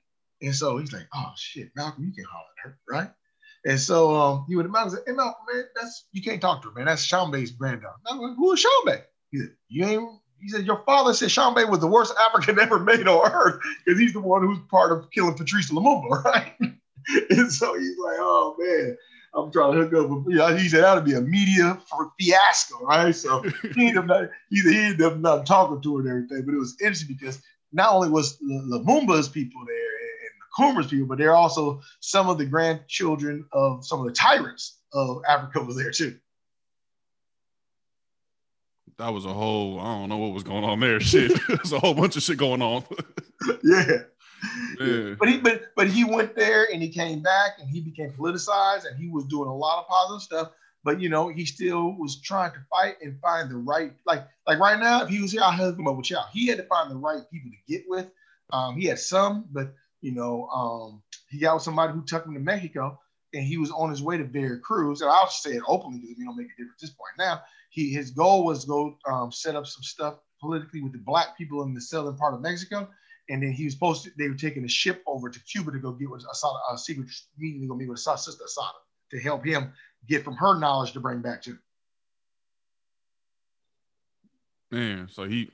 And so he's like, oh shit, Malcolm, you can holler at her, right? And so um, he would have Malcolm and said, hey Malcolm, man, that's you can't talk to her, man. That's Tshombe's granddaughter. Like, who is Tshombe? He said, you ain't he said, Your father said Tshombe was the worst African ever made on earth because he's the one who's part of killing Patrice Lumumba, right? and so he's like, Oh man, I'm trying to hook up with, you know, he said that'll be a media for fiasco, right? So he ended up, he, he ended up not talking to her and everything, but it was interesting because not only was Lumumba's people there and the Nkrumah's people, but there are also some of the grandchildren of some of the tyrants of Africa was there too that was a whole I don't know what was going on there. Shit, there's a whole bunch of shit going on. yeah. But he but but he went there and he came back and he became politicized and he was doing a lot of positive stuff. But you know, he still was trying to fight and find the right like like right now, if he was here, I'll hook him up with y'all. He had to find the right people to get with. Um, he had some, but you know, um, he got with somebody who took him to Mexico and he was on his way to Veracruz. And I'll say it openly because we don't make a difference at this point now he his goal was to go um, set up some stuff politically with the black people in the southern part of Mexico. And then he was supposed to, they were taking a ship over to Cuba to go get with Assata, a secret meeting to go meet with Assata's sister Assata to help him get from her knowledge to bring back to. Man, so he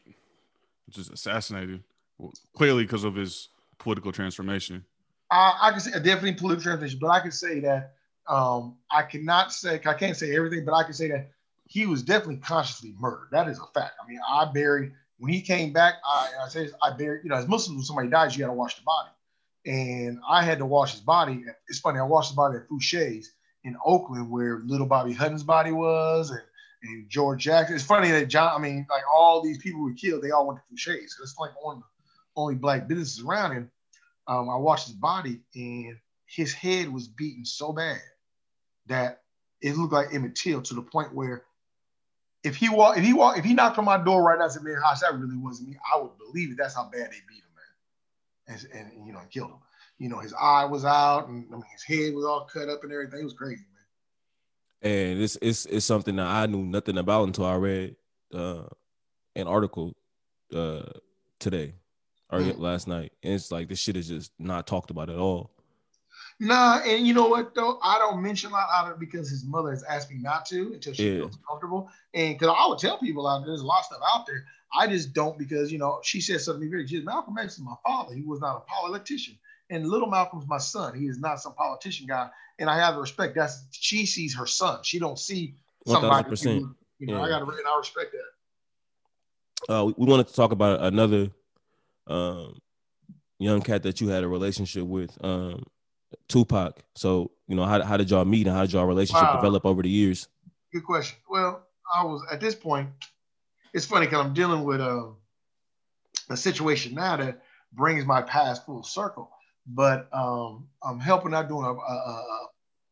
just assassinated well, clearly because of his political transformation. Uh, I can say definitely political transformation, but I can say that um, I cannot say I can't say everything, but I can say that he was definitely consciously murdered. That is a fact. I mean, I buried when he came back. I, I say I buried. You know, as Muslims, when somebody dies, you got to wash the body, and I had to wash his body. It's funny. I washed his body at Fouché's in Oakland, where little Bobby Hutton's body was, and and George Jackson. It's funny that John. I mean, like all these people were killed. They all went to Fouché's. It's like one of the only black businesses around him. Um, I watched his body, and his head was beaten so bad that it looked like Emmett Till to the point where if he walk, if he walk, if he knocked on my door right now and said, "Man, Hosh, that really wasn't me," I would believe it. That's how bad they beat him, man, and, and you know, killed him. You know, his eye was out, and I mean, his head was all cut up and everything. It was crazy, man. And it's it's it's something that I knew nothing about until I read uh, an article uh, today or mm. last night, and it's like this shit is just not talked about at all. Nah, and you know what though? I don't mention a lot out of it because his mother has asked me not to until she yeah. feels comfortable. And because I would tell people out there, there's a lot of stuff out there. I just don't because you know she said something very. She said, Malcolm X is my father. He was not a politician. And Little Malcolm's my son. He is not some politician guy, and I have to respect. That's she sees her son. She don't see somebody. 1000%. who, You know, I gotta and I respect that. uh, we- we wanted to talk about another um, young cat that you had a relationship with, um, Tupac. So, you know, how, how did y'all meet and how did y'all relationship Wow. develop over the years? Good question. Well, I was at this point. It's funny because I'm dealing with um, a situation now that brings my past full circle. But um, I'm helping out doing a, a, a, a-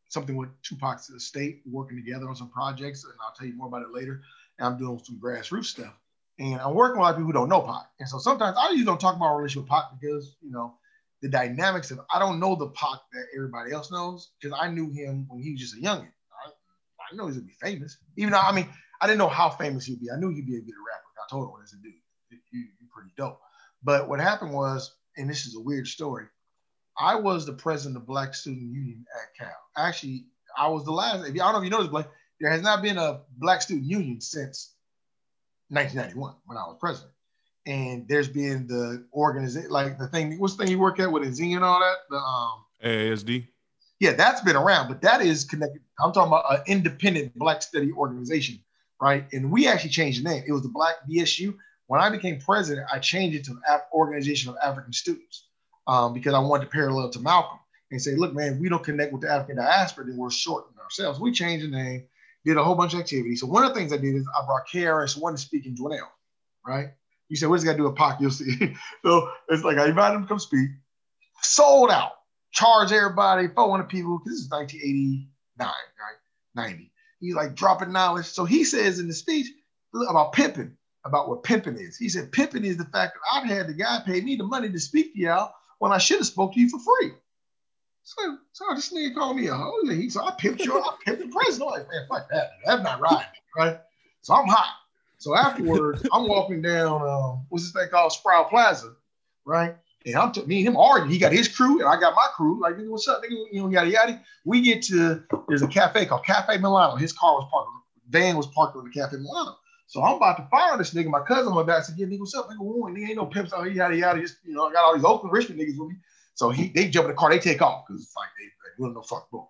something with Tupac's estate, working together on some projects, and I'll tell you more about it later. And I'm doing some grassroots stuff, and I'm working with a lot of people who don't know Pac. And so sometimes I usually don't talk about our relationship with Pac because you know the dynamics of I don't know the Pac that everybody else knows because I knew him when he was just a youngin. I, I know he's gonna be famous, even though I mean I didn't know how famous he'd be. I knew he'd be a good rapper. I told him as a dude, you, you're pretty dope. But what happened was, and this is a weird story. I was the president of Black Student Union at Cal. Actually, I was the last. If you, I don't know if you noticed, Blake, there has not been a Black Student Union since 1991 when I was president. And there's been the organization, like the thing. What's the thing you work at with Zinnia and all that? The um, AASD. yeah, that's been around, but that is connected. I'm talking about an independent Black study organization, right? And we actually changed the name. It was the Black BSU. When I became president, I changed it to Af- Organization of African Students um, because I wanted to parallel to Malcolm and say, look, man, we don't connect with the African diaspora, then we're shortening ourselves. We changed the name, did a whole bunch of activities. So one of the things I did is I brought KRS One to speak in Dwinelle, right? You said, what's got to do with Pac? You'll see. so it's like I invited him to come speak. Sold out charge everybody, 400 people. This is 1989, right? 90. He's like dropping knowledge. So he says in the speech about pimping, about what pimping is. He said, pimping is the fact that I've had the guy pay me the money to speak to y'all when I should have spoke to you for free. So, so this nigga called me a hoe. Said, I pimped you, I pimped the president. I'm like, man, fuck that. That's not right, right? So I'm hot. So afterwards, I'm walking down, um, what's this thing called Sproul Plaza, right? And I'm t- me and him arguing. He got his crew, and I got my crew. Like, nigga, what's up, nigga? You know, yada yada. We get to there's a cafe called Cafe Milano. His car was parked, van was parked on the Cafe Milano. So I'm about to fire this nigga. My cousin my back said, "Yeah, nigga, what's up, nigga? Woo, nigga ain't no pimps out here, yada yada. Just you know, I got all these Oakland Richmond niggas with me. So he they jump in the car, they take off because it's like they, they know fuck boom.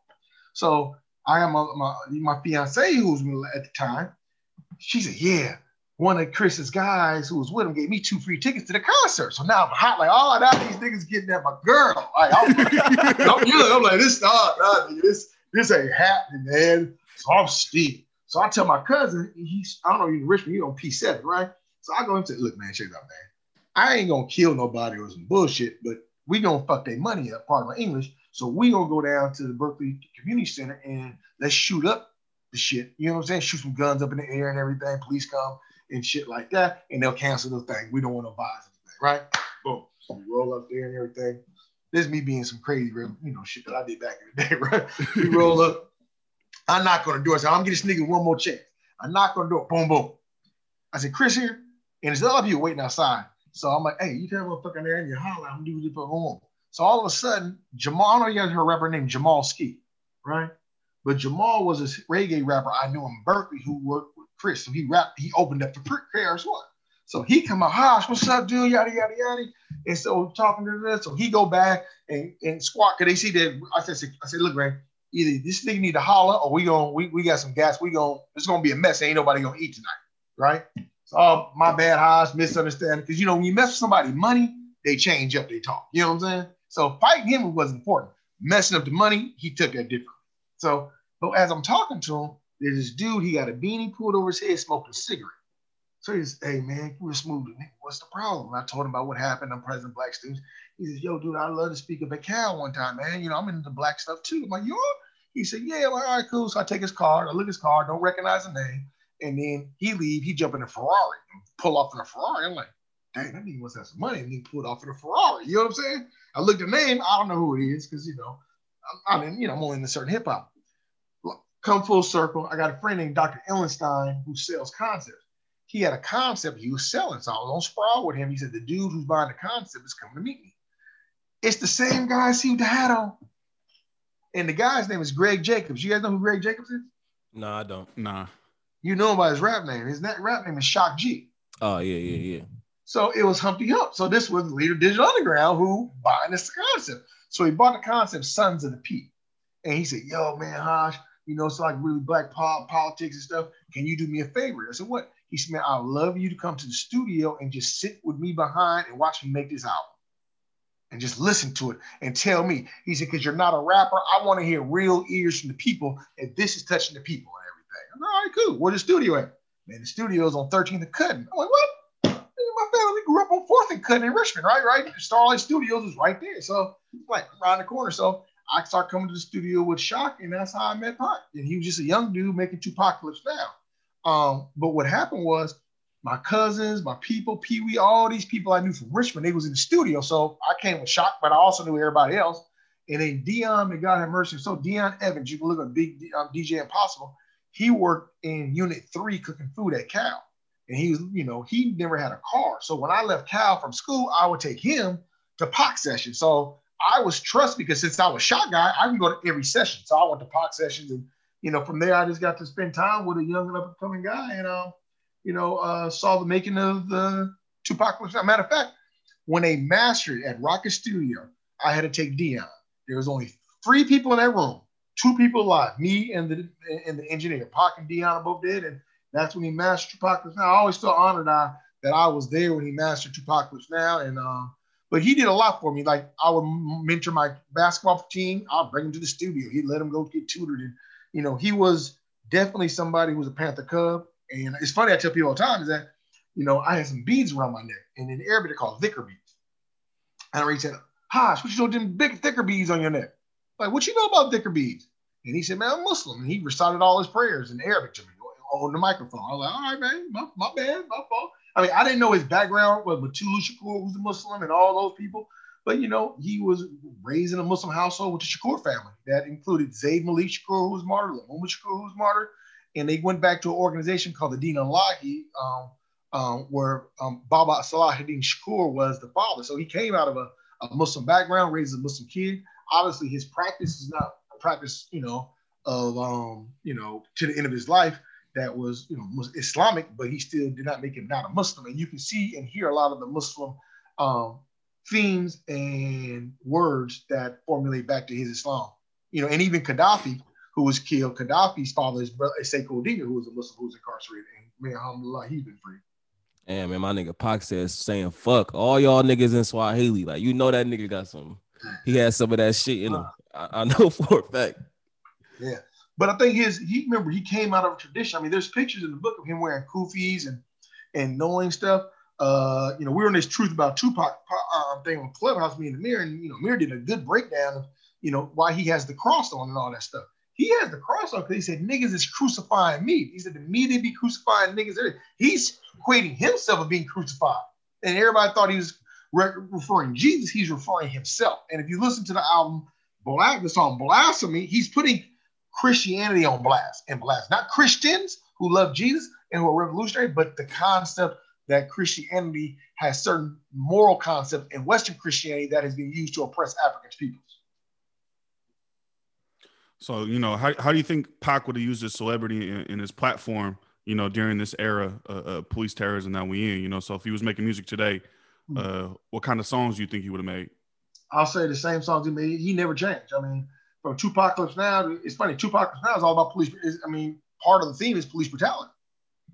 So I am my my, my fiance who was at the time. She said, "Yeah." One of Chris's guys who was with him gave me two free tickets to the concert. So now I'm hot, like, oh, now these niggas getting at my girl. Like, I'm, I'm, you know, I'm like, this, nah, nah, nigga, this, this ain't happening, man. So I'm steep. So I tell my cousin, he's, I don't know, he's in Richmond, he's on P7, right? So I go and say, look, man, check it out, man. I ain't gonna kill nobody or some bullshit, but we gonna fuck their money up, part of my English. So we gonna go down to the Berkeley Community Center and let's shoot up the shit. You know what I'm saying? Shoot some guns up in the air and everything. Police come and shit like that, and they'll cancel the thing. We don't want no violence, right? Boom. So we roll up there and everything. This is me being some crazy, you know, shit that I did back in the day, right? we roll up. I'm not gonna do it. I'm gonna get this nigga one more chance. I'm not gonna do it. Boom, boom. I said, Chris here, and there's a of people waiting outside. So I'm like, hey, you tell motherfucker there and you holler, I'm doing it for home. So all of a sudden, Jamal, I know you guys heard a rapper named Jamalski, right? But Jamal was a reggae rapper I knew in Berkeley who worked with Chris. So he rapped, he opened up for KRS One. So he come out, Hosh, what's up, dude? Yada yada yada. And so talking to this, so he go back and, and squat. Cause they see that I said, I said, look, Ray, either this nigga need to holler or we going we, we got some gas. We going it's gonna be a mess. Ain't nobody gonna eat tonight, right? So oh, my bad, Hosh, misunderstanding. Because you know, when you mess with somebody money, they change up, they talk. You know what I'm saying? So fighting him was important. Messing up the money, he took that different. So, but as I'm talking to him, there's this dude, he got a beanie pulled over his head, smoking a cigarette. So he's, hey man, we're smooth. What's the problem? I told him about what happened. I'm president black students. He says, yo, dude, I'd love to speak up at Cal one time, man. You know, I'm into black stuff too. I'm like, you are? He said, yeah. All right, cool. So I take his card. I look at his card, don't recognize the name. And then he leave, he jump in a Ferrari, and pull off in a Ferrari. I'm like, dang, that nigga must have some money. And he pulled off in a Ferrari. You know what I'm saying? I looked at the name. I don't know who it is because, you know, I'm, I'm in, you know, I'm only in a certain hip hop. Come full circle. I got a friend named Dr. Ellenstein who sells concepts. He had a concept he was selling. So I was on Sproul with him. He said, the dude who's buying the concept is coming to meet me. It's the same guy I see with the hat on. And the guy's name is Greg Jacobs. You guys know who Greg Jacobs is? No, I don't. Nah. You know him by his rap name. His rap name is Shock G. Oh yeah, yeah, yeah. So it was Humpty Hump. So this was the leader Digital Underground who buying this concept. So he bought the concept Sons of the P. And he said, Yo, man, Hosh, you know, it's like really black politics and stuff. Can you do me a favor? I said, What? He said, Man, I'd love you to come to the studio and just sit with me behind and watch me make this album and just listen to it and tell me. He said, Because you're not a rapper. I want to hear real ears from the people. And this is touching the people and everything. I'm, like, All right, cool. Where's the studio at? Man, the studio's on 13th and Cutting. I'm like, What? My family grew up on 4th and Cutting in Richmond, right? Right. Starlight Studios is right there. So, like, around the corner. So, I started coming to the studio with Shock, and that's how I met Pac. And he was just a young dude making Tupacalypse now. Um, but what happened was my cousins, my people, Pee Wee, all these people I knew from Richmond, they was in the studio. So I came with Shock, but I also knew everybody else. And then Dion, may God have mercy. So Dion Evans, you can look at Big um, DJ Impossible. He worked in Unit Three cooking food at Cal, and he was, you know, he never had a car. So when I left Cal from school, I would take him to Pac session. So I was trust because since I was shot guy, I can go to every session. So I went to Pac sessions, and you know, from there I just got to spend time with a young and up and coming guy, and um, you know, uh, saw the making of the Tupac. Matter of fact, when they mastered at Rocket Studio, I had to take Dion. There was only three people in that room, two people alive, me and the and the engineer. Pac and Dion are both dead, and that's when he mastered Tupac. Now I always feel honored I, that I was there when he mastered Tupac now, and um, but he did a lot for me. Like I would mentor my basketball team. I'll bring him to the studio. He'd let him go get tutored. And, you know, he was definitely somebody who was a Panther Cub. And it's funny, I tell people all the time is that, you know, I had some beads around my neck. And in Arabic, they're called dhikr beads. And I said, Hosh, what you know them big dhikr beads on your neck? Like, what you know about dhikr beads? And he said, man, I'm Muslim. And he recited all his prayers in Arabic to me on the microphone. I was like, all right, man, my, my bad, my fault. I mean, I didn't know his background with Mutulu Shakur, who's a Muslim, and all those people. But you know, he was raised in a Muslim household with the Shakur family. That included Zayd Malik Shakur, who was martyred, Lumumba Shakur, who was martyred, and they went back to an organization called the Deen Allahi, um, um, where um, Baba Salahuddin Shakur was the father. So he came out of a, a Muslim background, raised a Muslim kid. Obviously, his practice is not a practice, you know, of um, you know, to the end of his life that was you know Islamic, but he still did not make him not a Muslim. And you can see and hear a lot of the Muslim um, themes and words that formulate back to his Islam. You know, and even Kadafi, who was killed, Kadafi's father is brother Sekou Odinga, who was a Muslim who was incarcerated. And man, alhamdulillah, he's been free. Damn, man, my nigga Pac says saying fuck all y'all niggas in Swahili. Like, you know that nigga got some, he has some of that shit in him. I, I know for a fact. Yeah. But I think his he remember he came out of a tradition. I mean, there's pictures in the book of him wearing kufis and and knowing stuff. Uh, you know, we were in this truth about Tupac uh, thing on Clubhouse, me and Amir, and you know, Amir did a good breakdown of you know why he has the cross on and all that stuff. He has the cross on because he said niggas is crucifying me. He said the media be crucifying niggas. He's equating himself of being crucified, and everybody thought he was re- referring Jesus. He's referring himself. And if you listen to the album Black, the song Blasphemy, he's putting Christianity on blast and blast, not Christians who love Jesus and who are revolutionary, but the concept that Christianity has certain moral concept in Western Christianity that has been used to oppress African peoples. So, you know, how, how do you think Pac would have used his celebrity in, in his platform, you know, during this era of uh, police terrorism that we in, you know? So if he was making music today, hmm. uh, what kind of songs do you think he would have made? I'll say the same songs he made. He never changed. I mean, from Two Tupacalypse Now, it's funny. Two Tupacalypse Now is all about police. I mean, part of the theme is police brutality.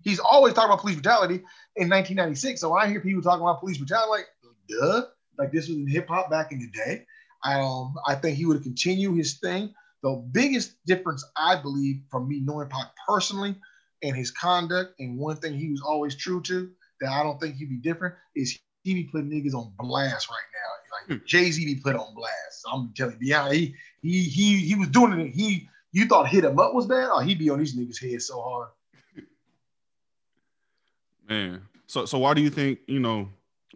He's always talking about police brutality in 1996. So when I hear people talking about police brutality, like, duh, like this was in hip hop back in the day. Um, I think he would continue his thing. The biggest difference, I believe, from me knowing Pac personally and his conduct, and one thing he was always true to that I don't think he'd be different is he'd be putting niggas on blast right now. Like. Jay Z be put on blast. I'm telling you, yeah, he he he he was doing it. He you thought hit him up was bad? Oh, he'd be on these niggas' head so hard. Man, so so why do you think you know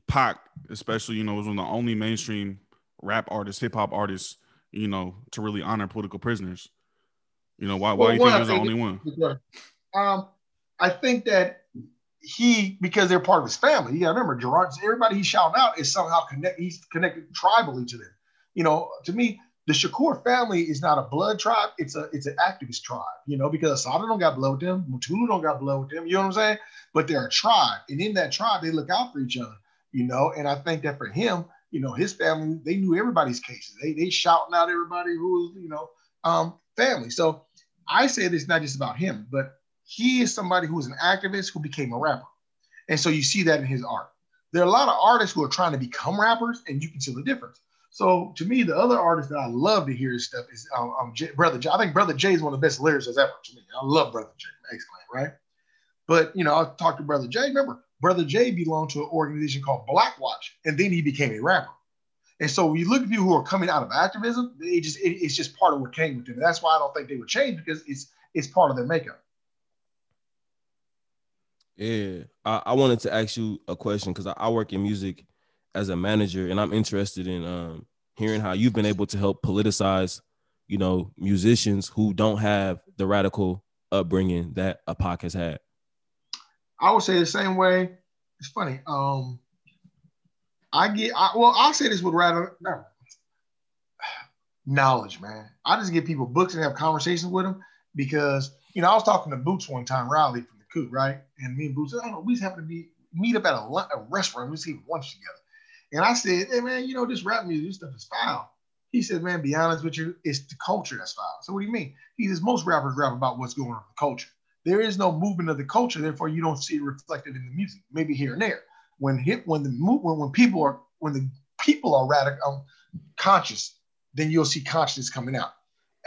Pac, especially you know, was one of the only mainstream rap artists, hip hop artists, you know, to really honor political prisoners? You know, why well, why do you think he was the only one? Um, I think that he because they're part of his family. You got to remember, Gerard. Everybody he's shouting out is somehow connect. He's connected tribally to them. You know, to me, the Shakur family is not a blood tribe. It's a it's an activist tribe. You know, because Assata don't got blood with them, Mutulu don't got blood with them. You know what I'm saying? But they're a tribe, and in that tribe, they look out for each other. you know. And I think that for him, you know, his family, they knew everybody's cases. They they shouting out everybody who was, you know, um, family. So I say this not just about him, but he is somebody who is an activist who became a rapper. And so you see that in his art. There are a lot of artists who are trying to become rappers, and you can see the difference. So to me, the other artist that I love to hear his stuff is um, um J- Brother J. I think Brother J is one of the best lyricists ever to me. I love Brother J. X Clan, right? But you know, I talked to Brother J. Remember, Brother J belonged to an organization called Black Watch, and then he became a rapper. And so when you look at people who are coming out of activism, it just it, it's just part of what came with them. That's why I don't think they would change because it's it's part of their makeup. Yeah, I, I wanted to ask you a question because I, I, work in music as a manager, and I'm interested in um, hearing how you've been able to help politicize, you know, musicians who don't have the radical upbringing that a Pac has had. I would say the same way. It's funny. Um, I get I, well. I'll say this with rather no, knowledge, man. I just give people books and have conversations with them because you know I was talking to Boots one time, Riley from right? And me and Boots, I don't we just to be meet up at a, a restaurant. We see lunch together, and I said, "Hey, man, you know this rap music, this stuff is foul." He said, "Man, be honest with you, it's the culture that's foul." So what do you mean? He says most rappers rap about what's going on in the culture. There is no movement of the culture, therefore you don't see it reflected in the music. Maybe here and there. When hit when the when when people are when the people are radical um, conscious, then you'll see consciousness coming out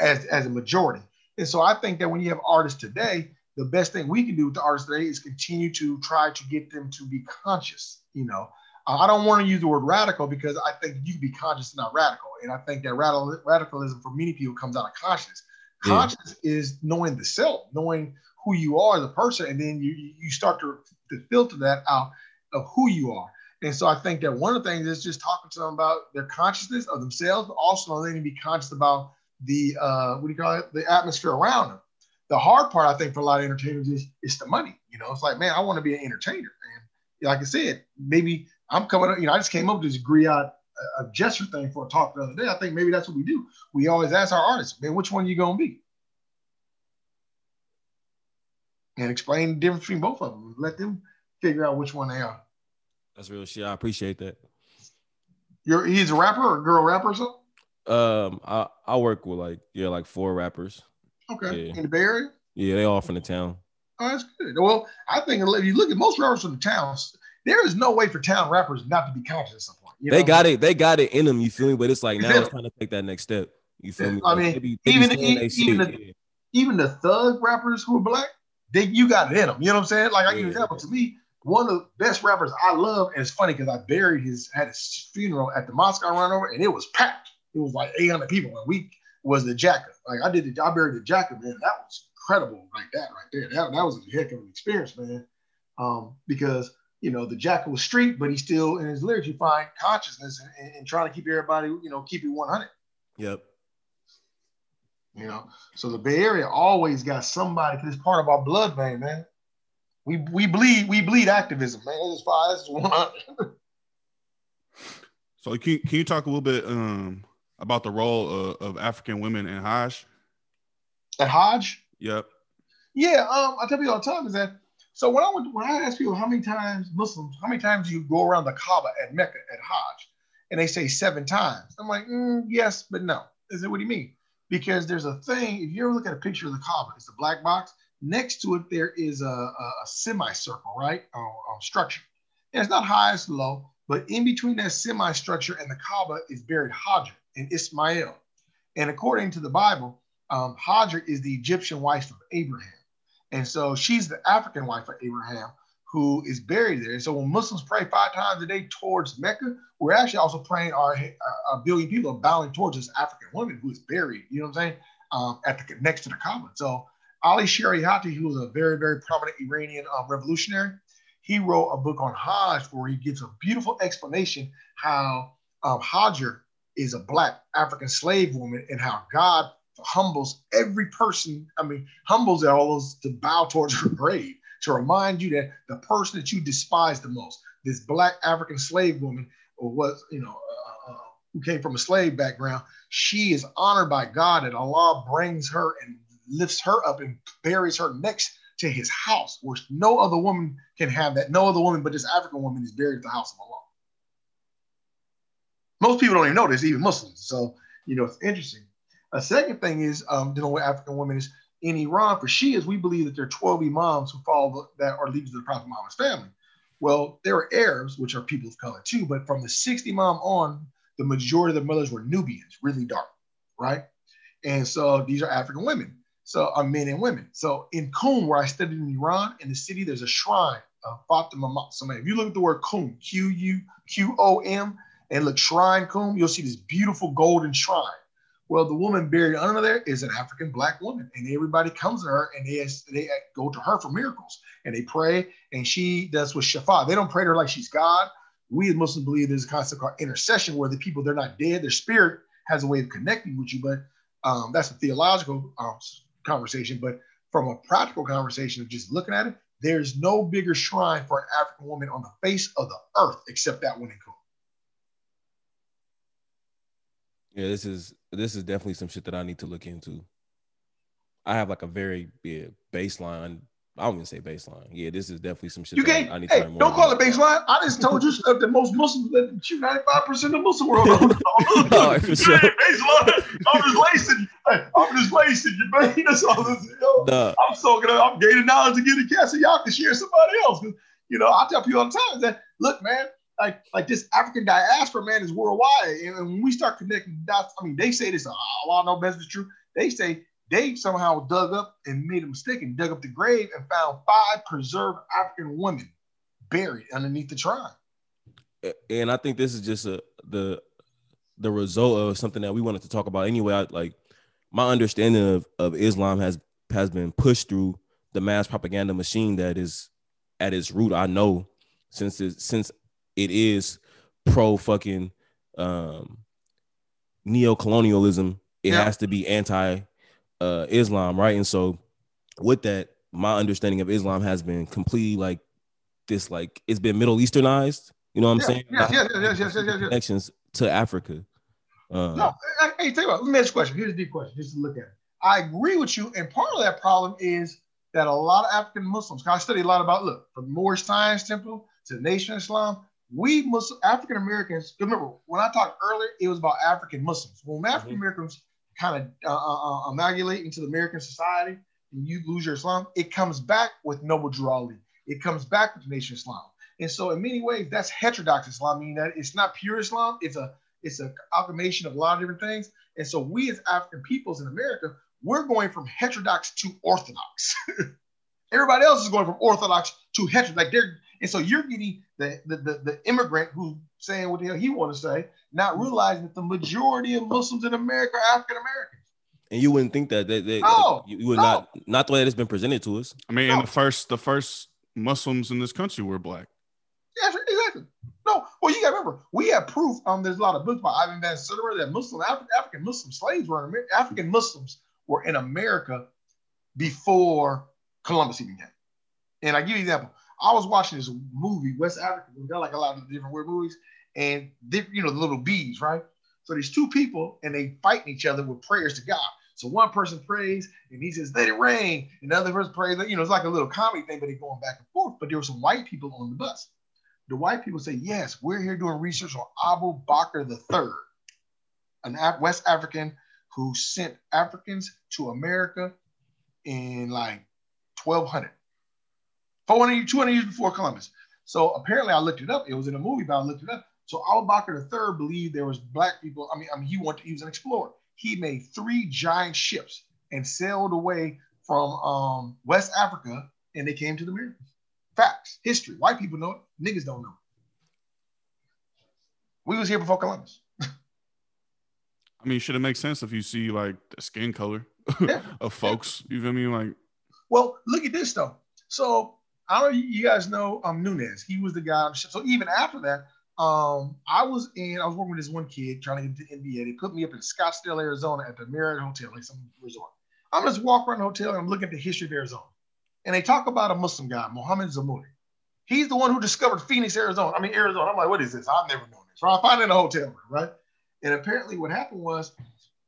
as as a majority. And so I think that when you have artists today, the best thing we can do with the artists today is continue to try to get them to be conscious. You know, I don't want to use the word radical because I think you can be conscious and not radical. And I think that radical, radicalism for many people comes out of consciousness. Conscious yeah. is knowing the self, knowing who you are as a person, and then you you start to, to filter that out of who you are. And so I think that one of the things is just talking to them about their consciousness of themselves, but also they need to be conscious about the uh, what do you call it, the atmosphere around them. The hard part, I think, for a lot of entertainers is it's the money. You know, it's like, man, I want to be an entertainer, and like I said, maybe I'm coming up. You know, I just came up with this griot a uh, gesture thing for a talk the other day. I think maybe that's what we do. We always ask our artists, man, which one are you gonna be? And explain the difference between both of them. Let them figure out which one they are. That's real shit. I appreciate that. You're he's a rapper or a girl rapper or something? Um, I I work with like yeah, like four rappers. Okay, yeah. in the Bay Area. Yeah, they all from the town. Oh, that's good. Well, I think if you look at most rappers from the towns, there is no way for town rappers not to be conscious at some point. They got it. They got it in them. You feel me? But it's like now it's trying to take that next step. You feel me? I mean, maybe, maybe even even, even the, even the thug rappers who are black, they you got it in them. You know what I'm saying? Like I give an example. To me, one of the best rappers I love, and it's funny because I buried his at his funeral at the Moscow Runover, and it was packed. It was like 800 people. And we was the Jacka. Like I did, the, I buried the Jacka, man. That was incredible, like that right there. That, that was a heck of an experience, man. Um, because you know the Jacka was street, but he still in his lyrics you find consciousness and, and, and trying to keep everybody, you know, keep it 100. Yep. You know, so the Bay Area always got somebody because it's part of our blood vein, man. We we bleed we bleed activism, man. It's fine. It's one. so can can you talk a little bit um about the role of, of African women in Hajj? At Hajj? Yep. Yeah, um, I tell people all the time is that so when I went, when I ask people how many times Muslims, how many times you go around the Kaaba at Mecca at Hajj, and they say seven times, I'm like, mm, yes, but no. Is it what do you mean? Because there's a thing. If you ever look at a picture of the Kaaba, it's a black box. Next to it, there is a, a, a semicircle, right, structure. And it's not high, it's low, but in between that semi-structure and the Kaaba is buried Hajar and Ismail. And according to the Bible, um, Hajar is the Egyptian wife of Abraham. And so she's the African wife of Abraham who is buried there. And so when Muslims pray five times a day towards Mecca, we're actually also praying our, a billion people are bowing towards this African woman who is buried, you know what I'm saying, um, at the next to the Kaaba. So Ali Shariati, who was a very, very prominent Iranian um, revolutionary, he wrote a book on Hajj where he gives a beautiful explanation how um, Hajar is a black African slave woman and how God humbles every person. I mean, humbles all those to bow towards her grave to remind you that the person that you despise the most, this black African slave woman, or was you know uh, uh, who came from a slave background, she is honored by God, and Allah brings her and lifts her up and buries her next to his house, where no other woman can have that. No other woman but this African woman is buried at the house of Allah. Most people don't even know this, even Muslims. So, you know, it's interesting. A second thing is um, dealing with African women is in Iran, for Shias, we believe that there are 12 imams who follow that are leaders of the Prophet Muhammad's family. Well, there were Arabs, which are people of color too, but from the sixth imam on, the majority of the mothers were Nubians, really dark, right? And so these are African women, so are uh, men and women. So in Qom, where I studied in Iran, in the city, there's a shrine of Fatima Masumeh. If you look at the word Qom, Q U Q O M, and look shrine Qom, you'll see this beautiful golden shrine. Well, the woman buried under there is an African black woman, and everybody comes to her and they they go to her for miracles and they pray, and she does with shafa. They don't pray to her like she's God. We as Muslims believe there's a concept called intercession, where the people they're not dead, their spirit has a way of connecting with you, but um, that's a theological um, conversation. But from a practical conversation of just looking at it, there's no bigger shrine for an African woman on the face of the earth except that one in. Yeah, this is this is definitely some shit that I need to look into. I have like a very big baseline I don't even say baseline. Yeah, this is definitely some shit. You can't. I need hey, to don't call it baseline. I just told you stuff that most Muslims that shoot ninety five percent of Muslim world. no, for sure. Baseline. I'm just lacing. I'm just lacing you, man. That's all this. You know. I'm soaking up. I'm gaining knowledge to get a cast, so y'all can share somebody else. You know, I tell people all the time that look, man. Like, like this African diaspora, man, is worldwide. And when we start connecting dots, I mean, they say this, oh, I know best is true. They say they somehow dug up and made a mistake and dug up the grave and found five preserved African women buried underneath the shrine. And I think this is just a the the result of something that we wanted to talk about anyway. I, like my understanding of, of Islam has has been pushed through the mass propaganda machine that is at its root. I know since since it is pro fucking um, neo colonialism, it yeah. has to be anti uh, Islam, right? And so with that, my understanding of Islam has been completely like this, like it's been Middle Easternized. You know what I'm yeah, saying? Yes, yes, yes, yes, yes, yes, Connections to Africa. Uh, no, hey, tell you what, let me ask you a question. Here's a deep question, just to look at it. I agree with you, and part of that problem is that a lot of African Muslims, I study a lot about, look, from Moorish Science Temple to the Nation of Islam, we Muslim African Americans, remember when I talked earlier, it was about African Muslims. When African Americans kind of uh, uh, uh, amalgamate into the American society and you lose your Islam, it comes back with Noble Drew Ali. It comes back with the Nation Islam. And so in many ways, that's heterodox Islam, meaning that it's not pure Islam. It's a it's an amalgamation of a lot of different things. And so we as African peoples in America, we're going from heterodox to orthodox. Everybody else is going from orthodox to heterodox. Like they're and so you're getting the, the, the, the immigrant who's saying what the hell he want to say, not realizing that the majority of Muslims in America are African Americans. And you wouldn't think that, that, that no, you, you would no. not not the way that it's been presented to us. I mean, no. the first the first Muslims in this country were black. Yeah, exactly. No, well, you got to remember, we have proof. Um, there's a lot of books by Ivan Van Sertima that Muslim Af- African Muslim slaves were in America. African Muslims were in America before Columbus even came. And I give you an example. I was watching this movie, West Africa. We got like a lot of different weird movies, and you know the little bees, right? So these two people, and they fighting each other with prayers to God. So one person prays and he says, "Let it rain," and the other person prays. You know, it's like a little comedy thing, but they're going back and forth. But there were some white people on the bus. The white people say, "Yes, we're here doing research on Abu Bakr the Third, an West African who sent Africans to America in like 1200." 400, 200 years before Columbus. So apparently I looked it up. It was in a movie, but I looked it up. So Abu Bakr III believed there was black people. I mean, I mean, he wanted, he was an explorer. He made three giant ships and sailed away from um, West Africa, and they came to the Americas. Facts, history. White people know it. Niggas don't know. We was here before Columbus. I mean, should it make sense if you see like the skin color yeah. of folks? You feel me? Like, well, look at this though. So I don't know you guys know um Nunez. He was the guy. So even after that, um, I was in, I was working with this one kid trying to get to NBA. They put me up in Scottsdale, Arizona at the Marriott Hotel, like some resort. I'm just walking around the hotel and I'm looking at the history of Arizona. And they talk about a Muslim guy, Mohammed Zamuni. He's the one who discovered Phoenix, Arizona. I mean, Arizona. I'm like, what is this? I've never known this. So I find it in a hotel room, right? And apparently what happened was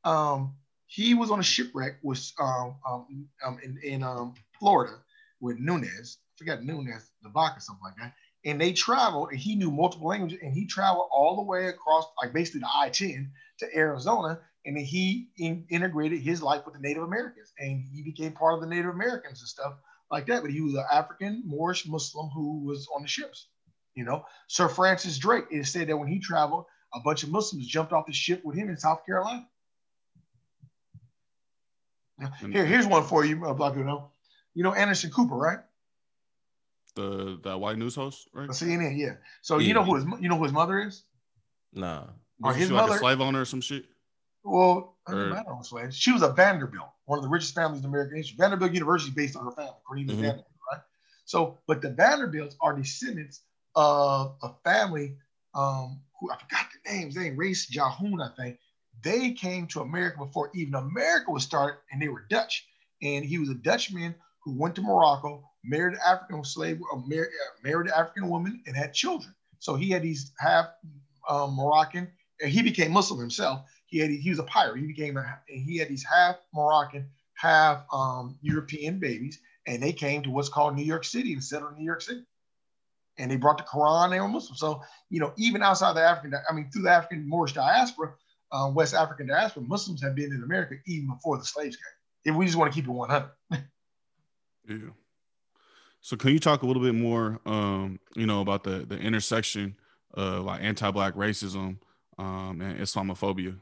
um, he was on a shipwreck with um, um, um in, in um, Florida with Nunez forget Nunez, the Bach or something like that. and they traveled, and he knew multiple languages, and he traveled all the way across, like basically the I-10 to Arizona, and then he in, integrated his life with the Native Americans, and he became part of the Native Americans and stuff like that. But he was an African Moorish Muslim who was on the ships. You know, Sir Francis Drake. It said that when he traveled, a bunch of Muslims jumped off the ship with him in South Carolina. Now, here, here's one for you, uh, Black people know. You know Anderson Cooper, right? The that white news host, right? CNN, yeah. So yeah. you know who his you know who his mother is? Nah. Or his she mother, like a slave owner or some shit? Well, I don't know slaves. She was a Vanderbilt, one of the richest families in American history. Vanderbilt University based on her family, Cornelius mm-hmm. Vanderbilt, right? So, but the Vanderbilts are descendants of a family um, who I forgot the names, they Race Jahoon, I think. They came to America before even America was started, and they were Dutch. And he was a Dutchman who went to Morocco, married an African slave, uh, married, uh, married an African woman, and had children. So he had these half um, Moroccan, and he became Muslim himself. He had he was a pirate. He became a, he had these half Moroccan, half um, European babies, and they came to what's called New York City and settled in New York City and they brought the Quran. They were Muslim. So you know, even outside the African, I mean, through the African Moorish diaspora, uh, West African diaspora, Muslims have been in America even before the slaves came. If we just want to keep it 100. yeah. So can you talk a little bit more, um, you know, about the the intersection of like anti-black racism um, and Islamophobia?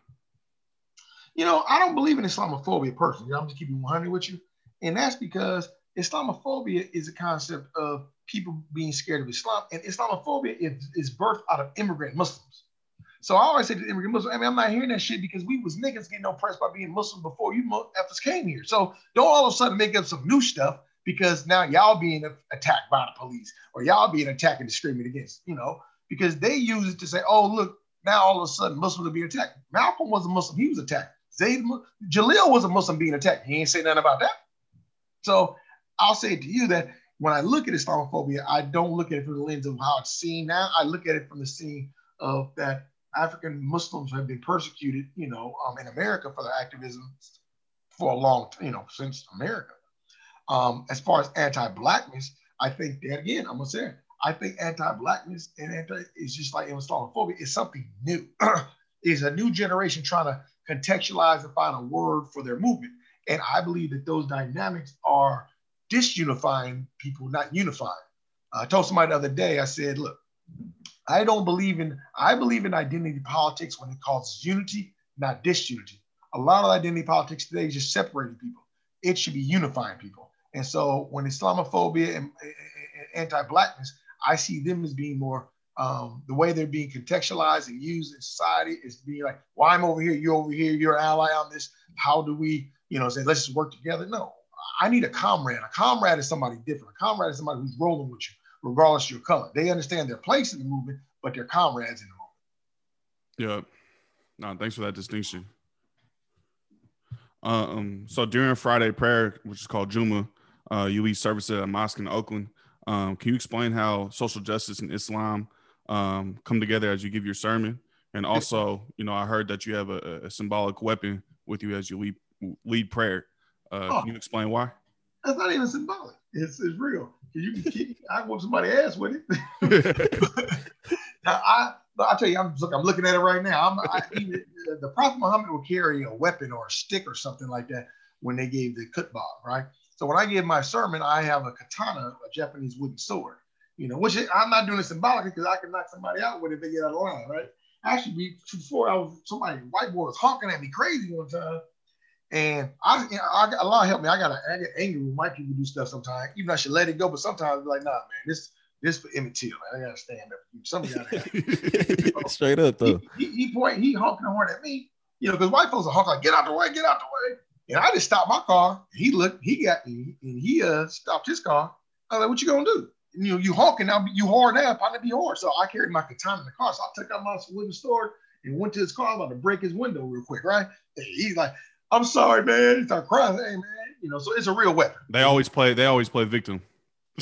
You know, I don't believe in Islamophobia personally. I'm just keeping 100 with you, and that's because Islamophobia is a concept of people being scared of Islam, and Islamophobia is, is birthed out of immigrant Muslims. So I always say to immigrant Muslims, I mean, I'm not hearing that shit because we was niggas getting oppressed by being Muslim before you motherfuckers came here. So don't all of a sudden make up some new stuff because now y'all being attacked by the police or y'all being attacked and discriminated against, you know, because they use it to say, oh, look, now all of a sudden Muslims are being attacked. Malcolm was a Muslim, he was attacked. Zayd, Jalil was a Muslim being attacked. He ain't say nothing about that. So I'll say to you that when I look at Islamophobia, I don't look at it from the lens of how it's seen now. I look at it from the scene of that African Muslims have been persecuted, you know, um, in America for their activism for a long, you know, since America. Um, as far as anti-blackness, I think that again, I'm gonna say, it, I think anti-blackness and anti is just like Islamophobia. It's something new. it's a new generation trying to contextualize and find a word for their movement. And I believe that those dynamics are disunifying people, not unifying. I told somebody the other day, I said, look, I don't believe in, I believe in identity politics when it causes unity, not disunity. A lot of identity politics today is just separating people. It should be unifying people. And so when Islamophobia and, anti-blackness, I see them as being more um, the way they're being contextualized and used in society is being like, well, I'm over here, you're over here, you're an ally on this. How do we, you know, say, let's just work together? No, I need a comrade. A comrade is somebody different. A comrade is somebody who's rolling with you, regardless of your color. They understand their place in the movement, but they're comrades in the movement. Yeah. No, thanks for that distinction. Um, so during Friday prayer, which is called Juma, uh, you lead service at a mosque in Oakland. Um, can you explain how social justice and Islam um, come together as you give your sermon? And also, you know, I heard that you have a, a symbolic weapon with you as you lead lead prayer. Uh, oh, can you explain why? That's not even symbolic. It's, it's real. You can keep, I want somebody ass with it. now, I, I tell you, I'm look, I'm looking at it right now. I'm, I, even, the Prophet Muhammad would carry a weapon or a stick or something like that when they gave the khutbah, right? So when I give my sermon, I have a katana, a Japanese wooden sword, you know, which I'm not doing it symbolically because I can knock somebody out with it if they get out of line, right? Actually, before I was somebody white boy was honking at me crazy one time, and I, you know, I got, Allah help me. I got I get angry when white people do stuff sometimes. Even I should let it go, but sometimes I'm like, nah, man, this this for Emmett Till. Man. I gotta stand up. Somebody gotta straight up though. He, he, he point, he honking the horn at me, you know, because white folks are honking like, get out the way, get out the way. And I just stopped my car. He looked, he got me, and he uh stopped his car. I was like, what you gonna do? And, you know, you honking now, you hard now, probably be hard. So I carried my katana in the car. So I took out my wooden sword and went to his car. I was about to break his window real quick, right? And he's like, I'm sorry, man. He started crying. Hey, man. You know, so it's a real weapon. They always play. They always play victim.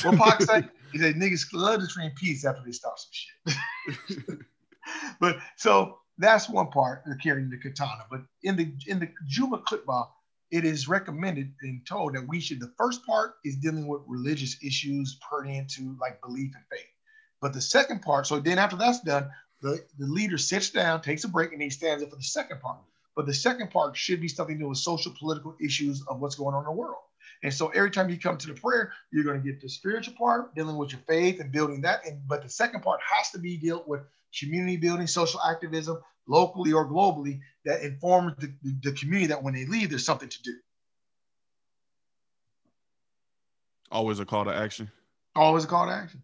What Pac say? He said niggas love to train peace after they stop some shit. but so that's one part of carrying the katana. But in the in the Juma Khutbah, it is recommended and told that we should. The first part is dealing with religious issues pertinent to like belief and faith. But the second part, so then after that's done, the, the leader sits down, takes a break, and he stands up for the second part. But the second part should be something to do with social political issues of what's going on in the world. And so every time you come to the prayer, you're going to get the spiritual part, dealing with your faith and building that. And but the second part has to be dealt with community building, social activism, locally or globally, that informs the, the community that when they leave, there's something to do. Always a call to action. Always a call to action.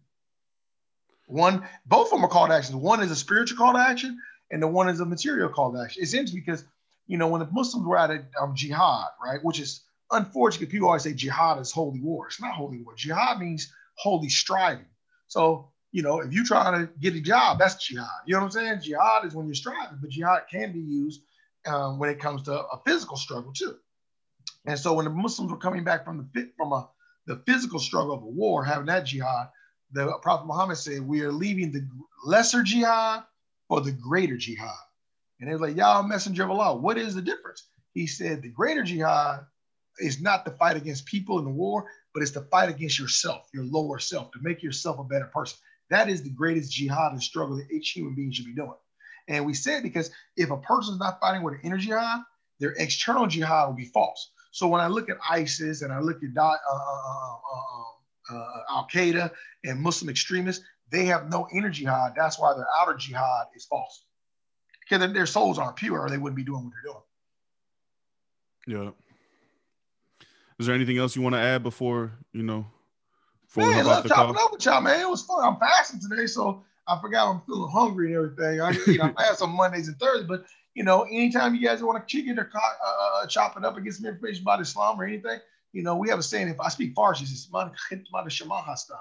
One, both of them are call to action. One is a spiritual call to action, and the one is a material call to action. It's interesting because you know when the Muslims were at a um, jihad, right, which is unfortunately people always say jihad is holy war. It's not holy war. Jihad means holy striving. So you know if you try to get a job, that's jihad. You know what I'm saying? Jihad is when you're striving, but jihad can be used um, when it comes to a physical struggle too. And so when the Muslims were coming back from the from a the physical struggle of a war, having that jihad, the Prophet Muhammad said, We are leaving the lesser jihad for the greater jihad. And they are like, Y'all, messenger of Allah, what is the difference? He said, The greater jihad is not the fight against people in the war, but it's the fight against yourself, your lower self, to make yourself a better person. That is the greatest jihad and struggle that each human being should be doing. And we said because if a person's not fighting with an inner jihad, their external jihad will be false. So when I look at ISIS and I look at uh, uh, uh, uh uh, Al Qaeda and Muslim extremists, they have no inner jihad. That's why their outer jihad is false. Because their souls aren't pure, or they wouldn't be doing what they're doing. Yeah. Is there anything else you want to add before you know? Before man, love chopping up with y'all, man. It was fun. I'm fasting today, so I forgot I'm feeling hungry and everything. I you know, I fast on Mondays and Thursdays, but you know, anytime you guys want to kick it or uh, chop it up and get some information about Islam or anything, you know, we have a saying, if I speak Farsi, it's man shamaha style,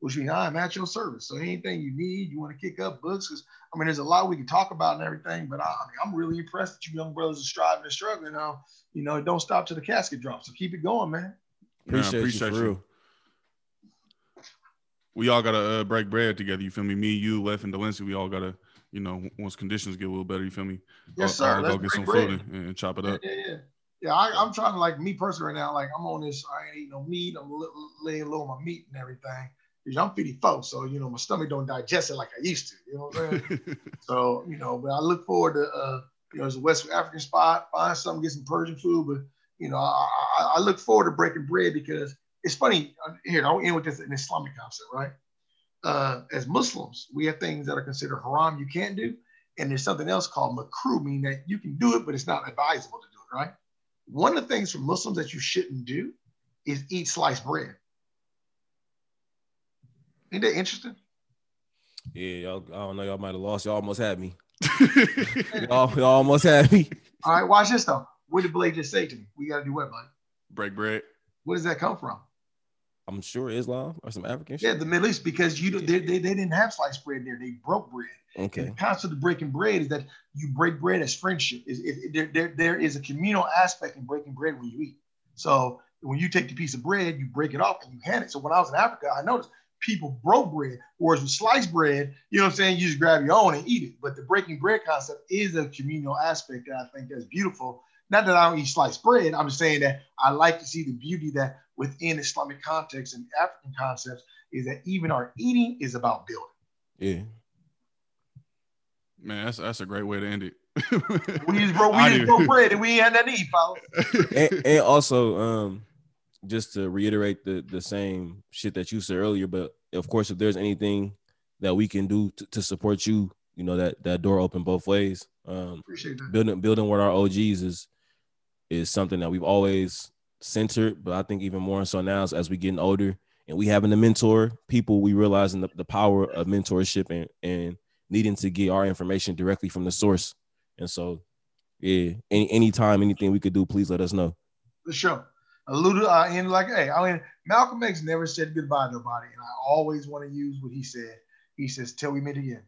which means I'm at your service. So anything you need, you want to kick up books, because I mean, there's a lot we can talk about and everything, but I, I mean, I'm really impressed that you young brothers are striving and struggling. Now, you know, don't stop till the casket drops. So keep it going, man. Appreciate, yeah, appreciate you, you. We all gotta uh, break bread together. You feel me? Me, you, Left, and Delency. We all gotta, you know, once conditions get a little better. You feel me? Yes, sir. Let's go get some bread. food and, and, chop it up. Yeah, yeah yeah, I, am trying to like me personally right now. Like I'm on this, I ain't eating no meat. I'm laying low on my meat and everything. Because I'm 54, so you know my stomach don't digest it like I used to. You know what I'm saying? so you know, but I look forward to uh, you know, it's a West African spot. Find something, get some Persian food. But you know, I, I, I look forward to breaking bread because it's funny. Uh, here, I'll end with this an Islamic concept, right? Uh, as Muslims, we have things that are considered haram you can't do, and there's something else called makruh, meaning that you can do it, but it's not advisable to do it, right? One of the things for Muslims that you shouldn't do is eat sliced bread. Ain't that interesting? Yeah, y'all, I don't know. Y'all might have lost. Y'all almost had me. y'all, y'all almost had me. All right, watch this though. What did Blake just say to me? We got to do what, buddy? Break bread. Where does that come from? I'm sure Islam or some African shit. Yeah, the Middle East because you they, they, they didn't have sliced bread there. They broke bread. Okay. And the concept of breaking bread is that you break bread as friendship. Is there, there there is a communal aspect in breaking bread when you eat. So when you take the piece of bread, you break it off and you hand it. So when I was in Africa, I noticed people broke bread, whereas with sliced bread, you know what I'm saying, you just grab your own and eat it. But the breaking bread concept is a communal aspect that I think that's beautiful. Not that I don't eat sliced bread. I'm just saying that I like to see the beauty that within Islamic context and African concepts is that even our eating is about building. Yeah. Man, that's that's a great way to end it. we just broke, we just broke bread and we ain't had nothing to eat, fellas. and, and also, um, just to reiterate the the same shit that you said earlier, but of course, if there's anything that we can do to, to support you, you know that that door open both ways. Um, Appreciate that. Building building with our OGs is is something that we've always centered, but I think even more so now as we getting older and we having a mentor people, we realizing the, the power of mentorship and, and needing to get our information directly from the source. And so, yeah, any anytime anything we could do, please let us know. For sure. Alluded uh, in like, hey, I mean, Malcolm X never said goodbye to nobody, and I always want to use what he said. He says, "Till we meet again."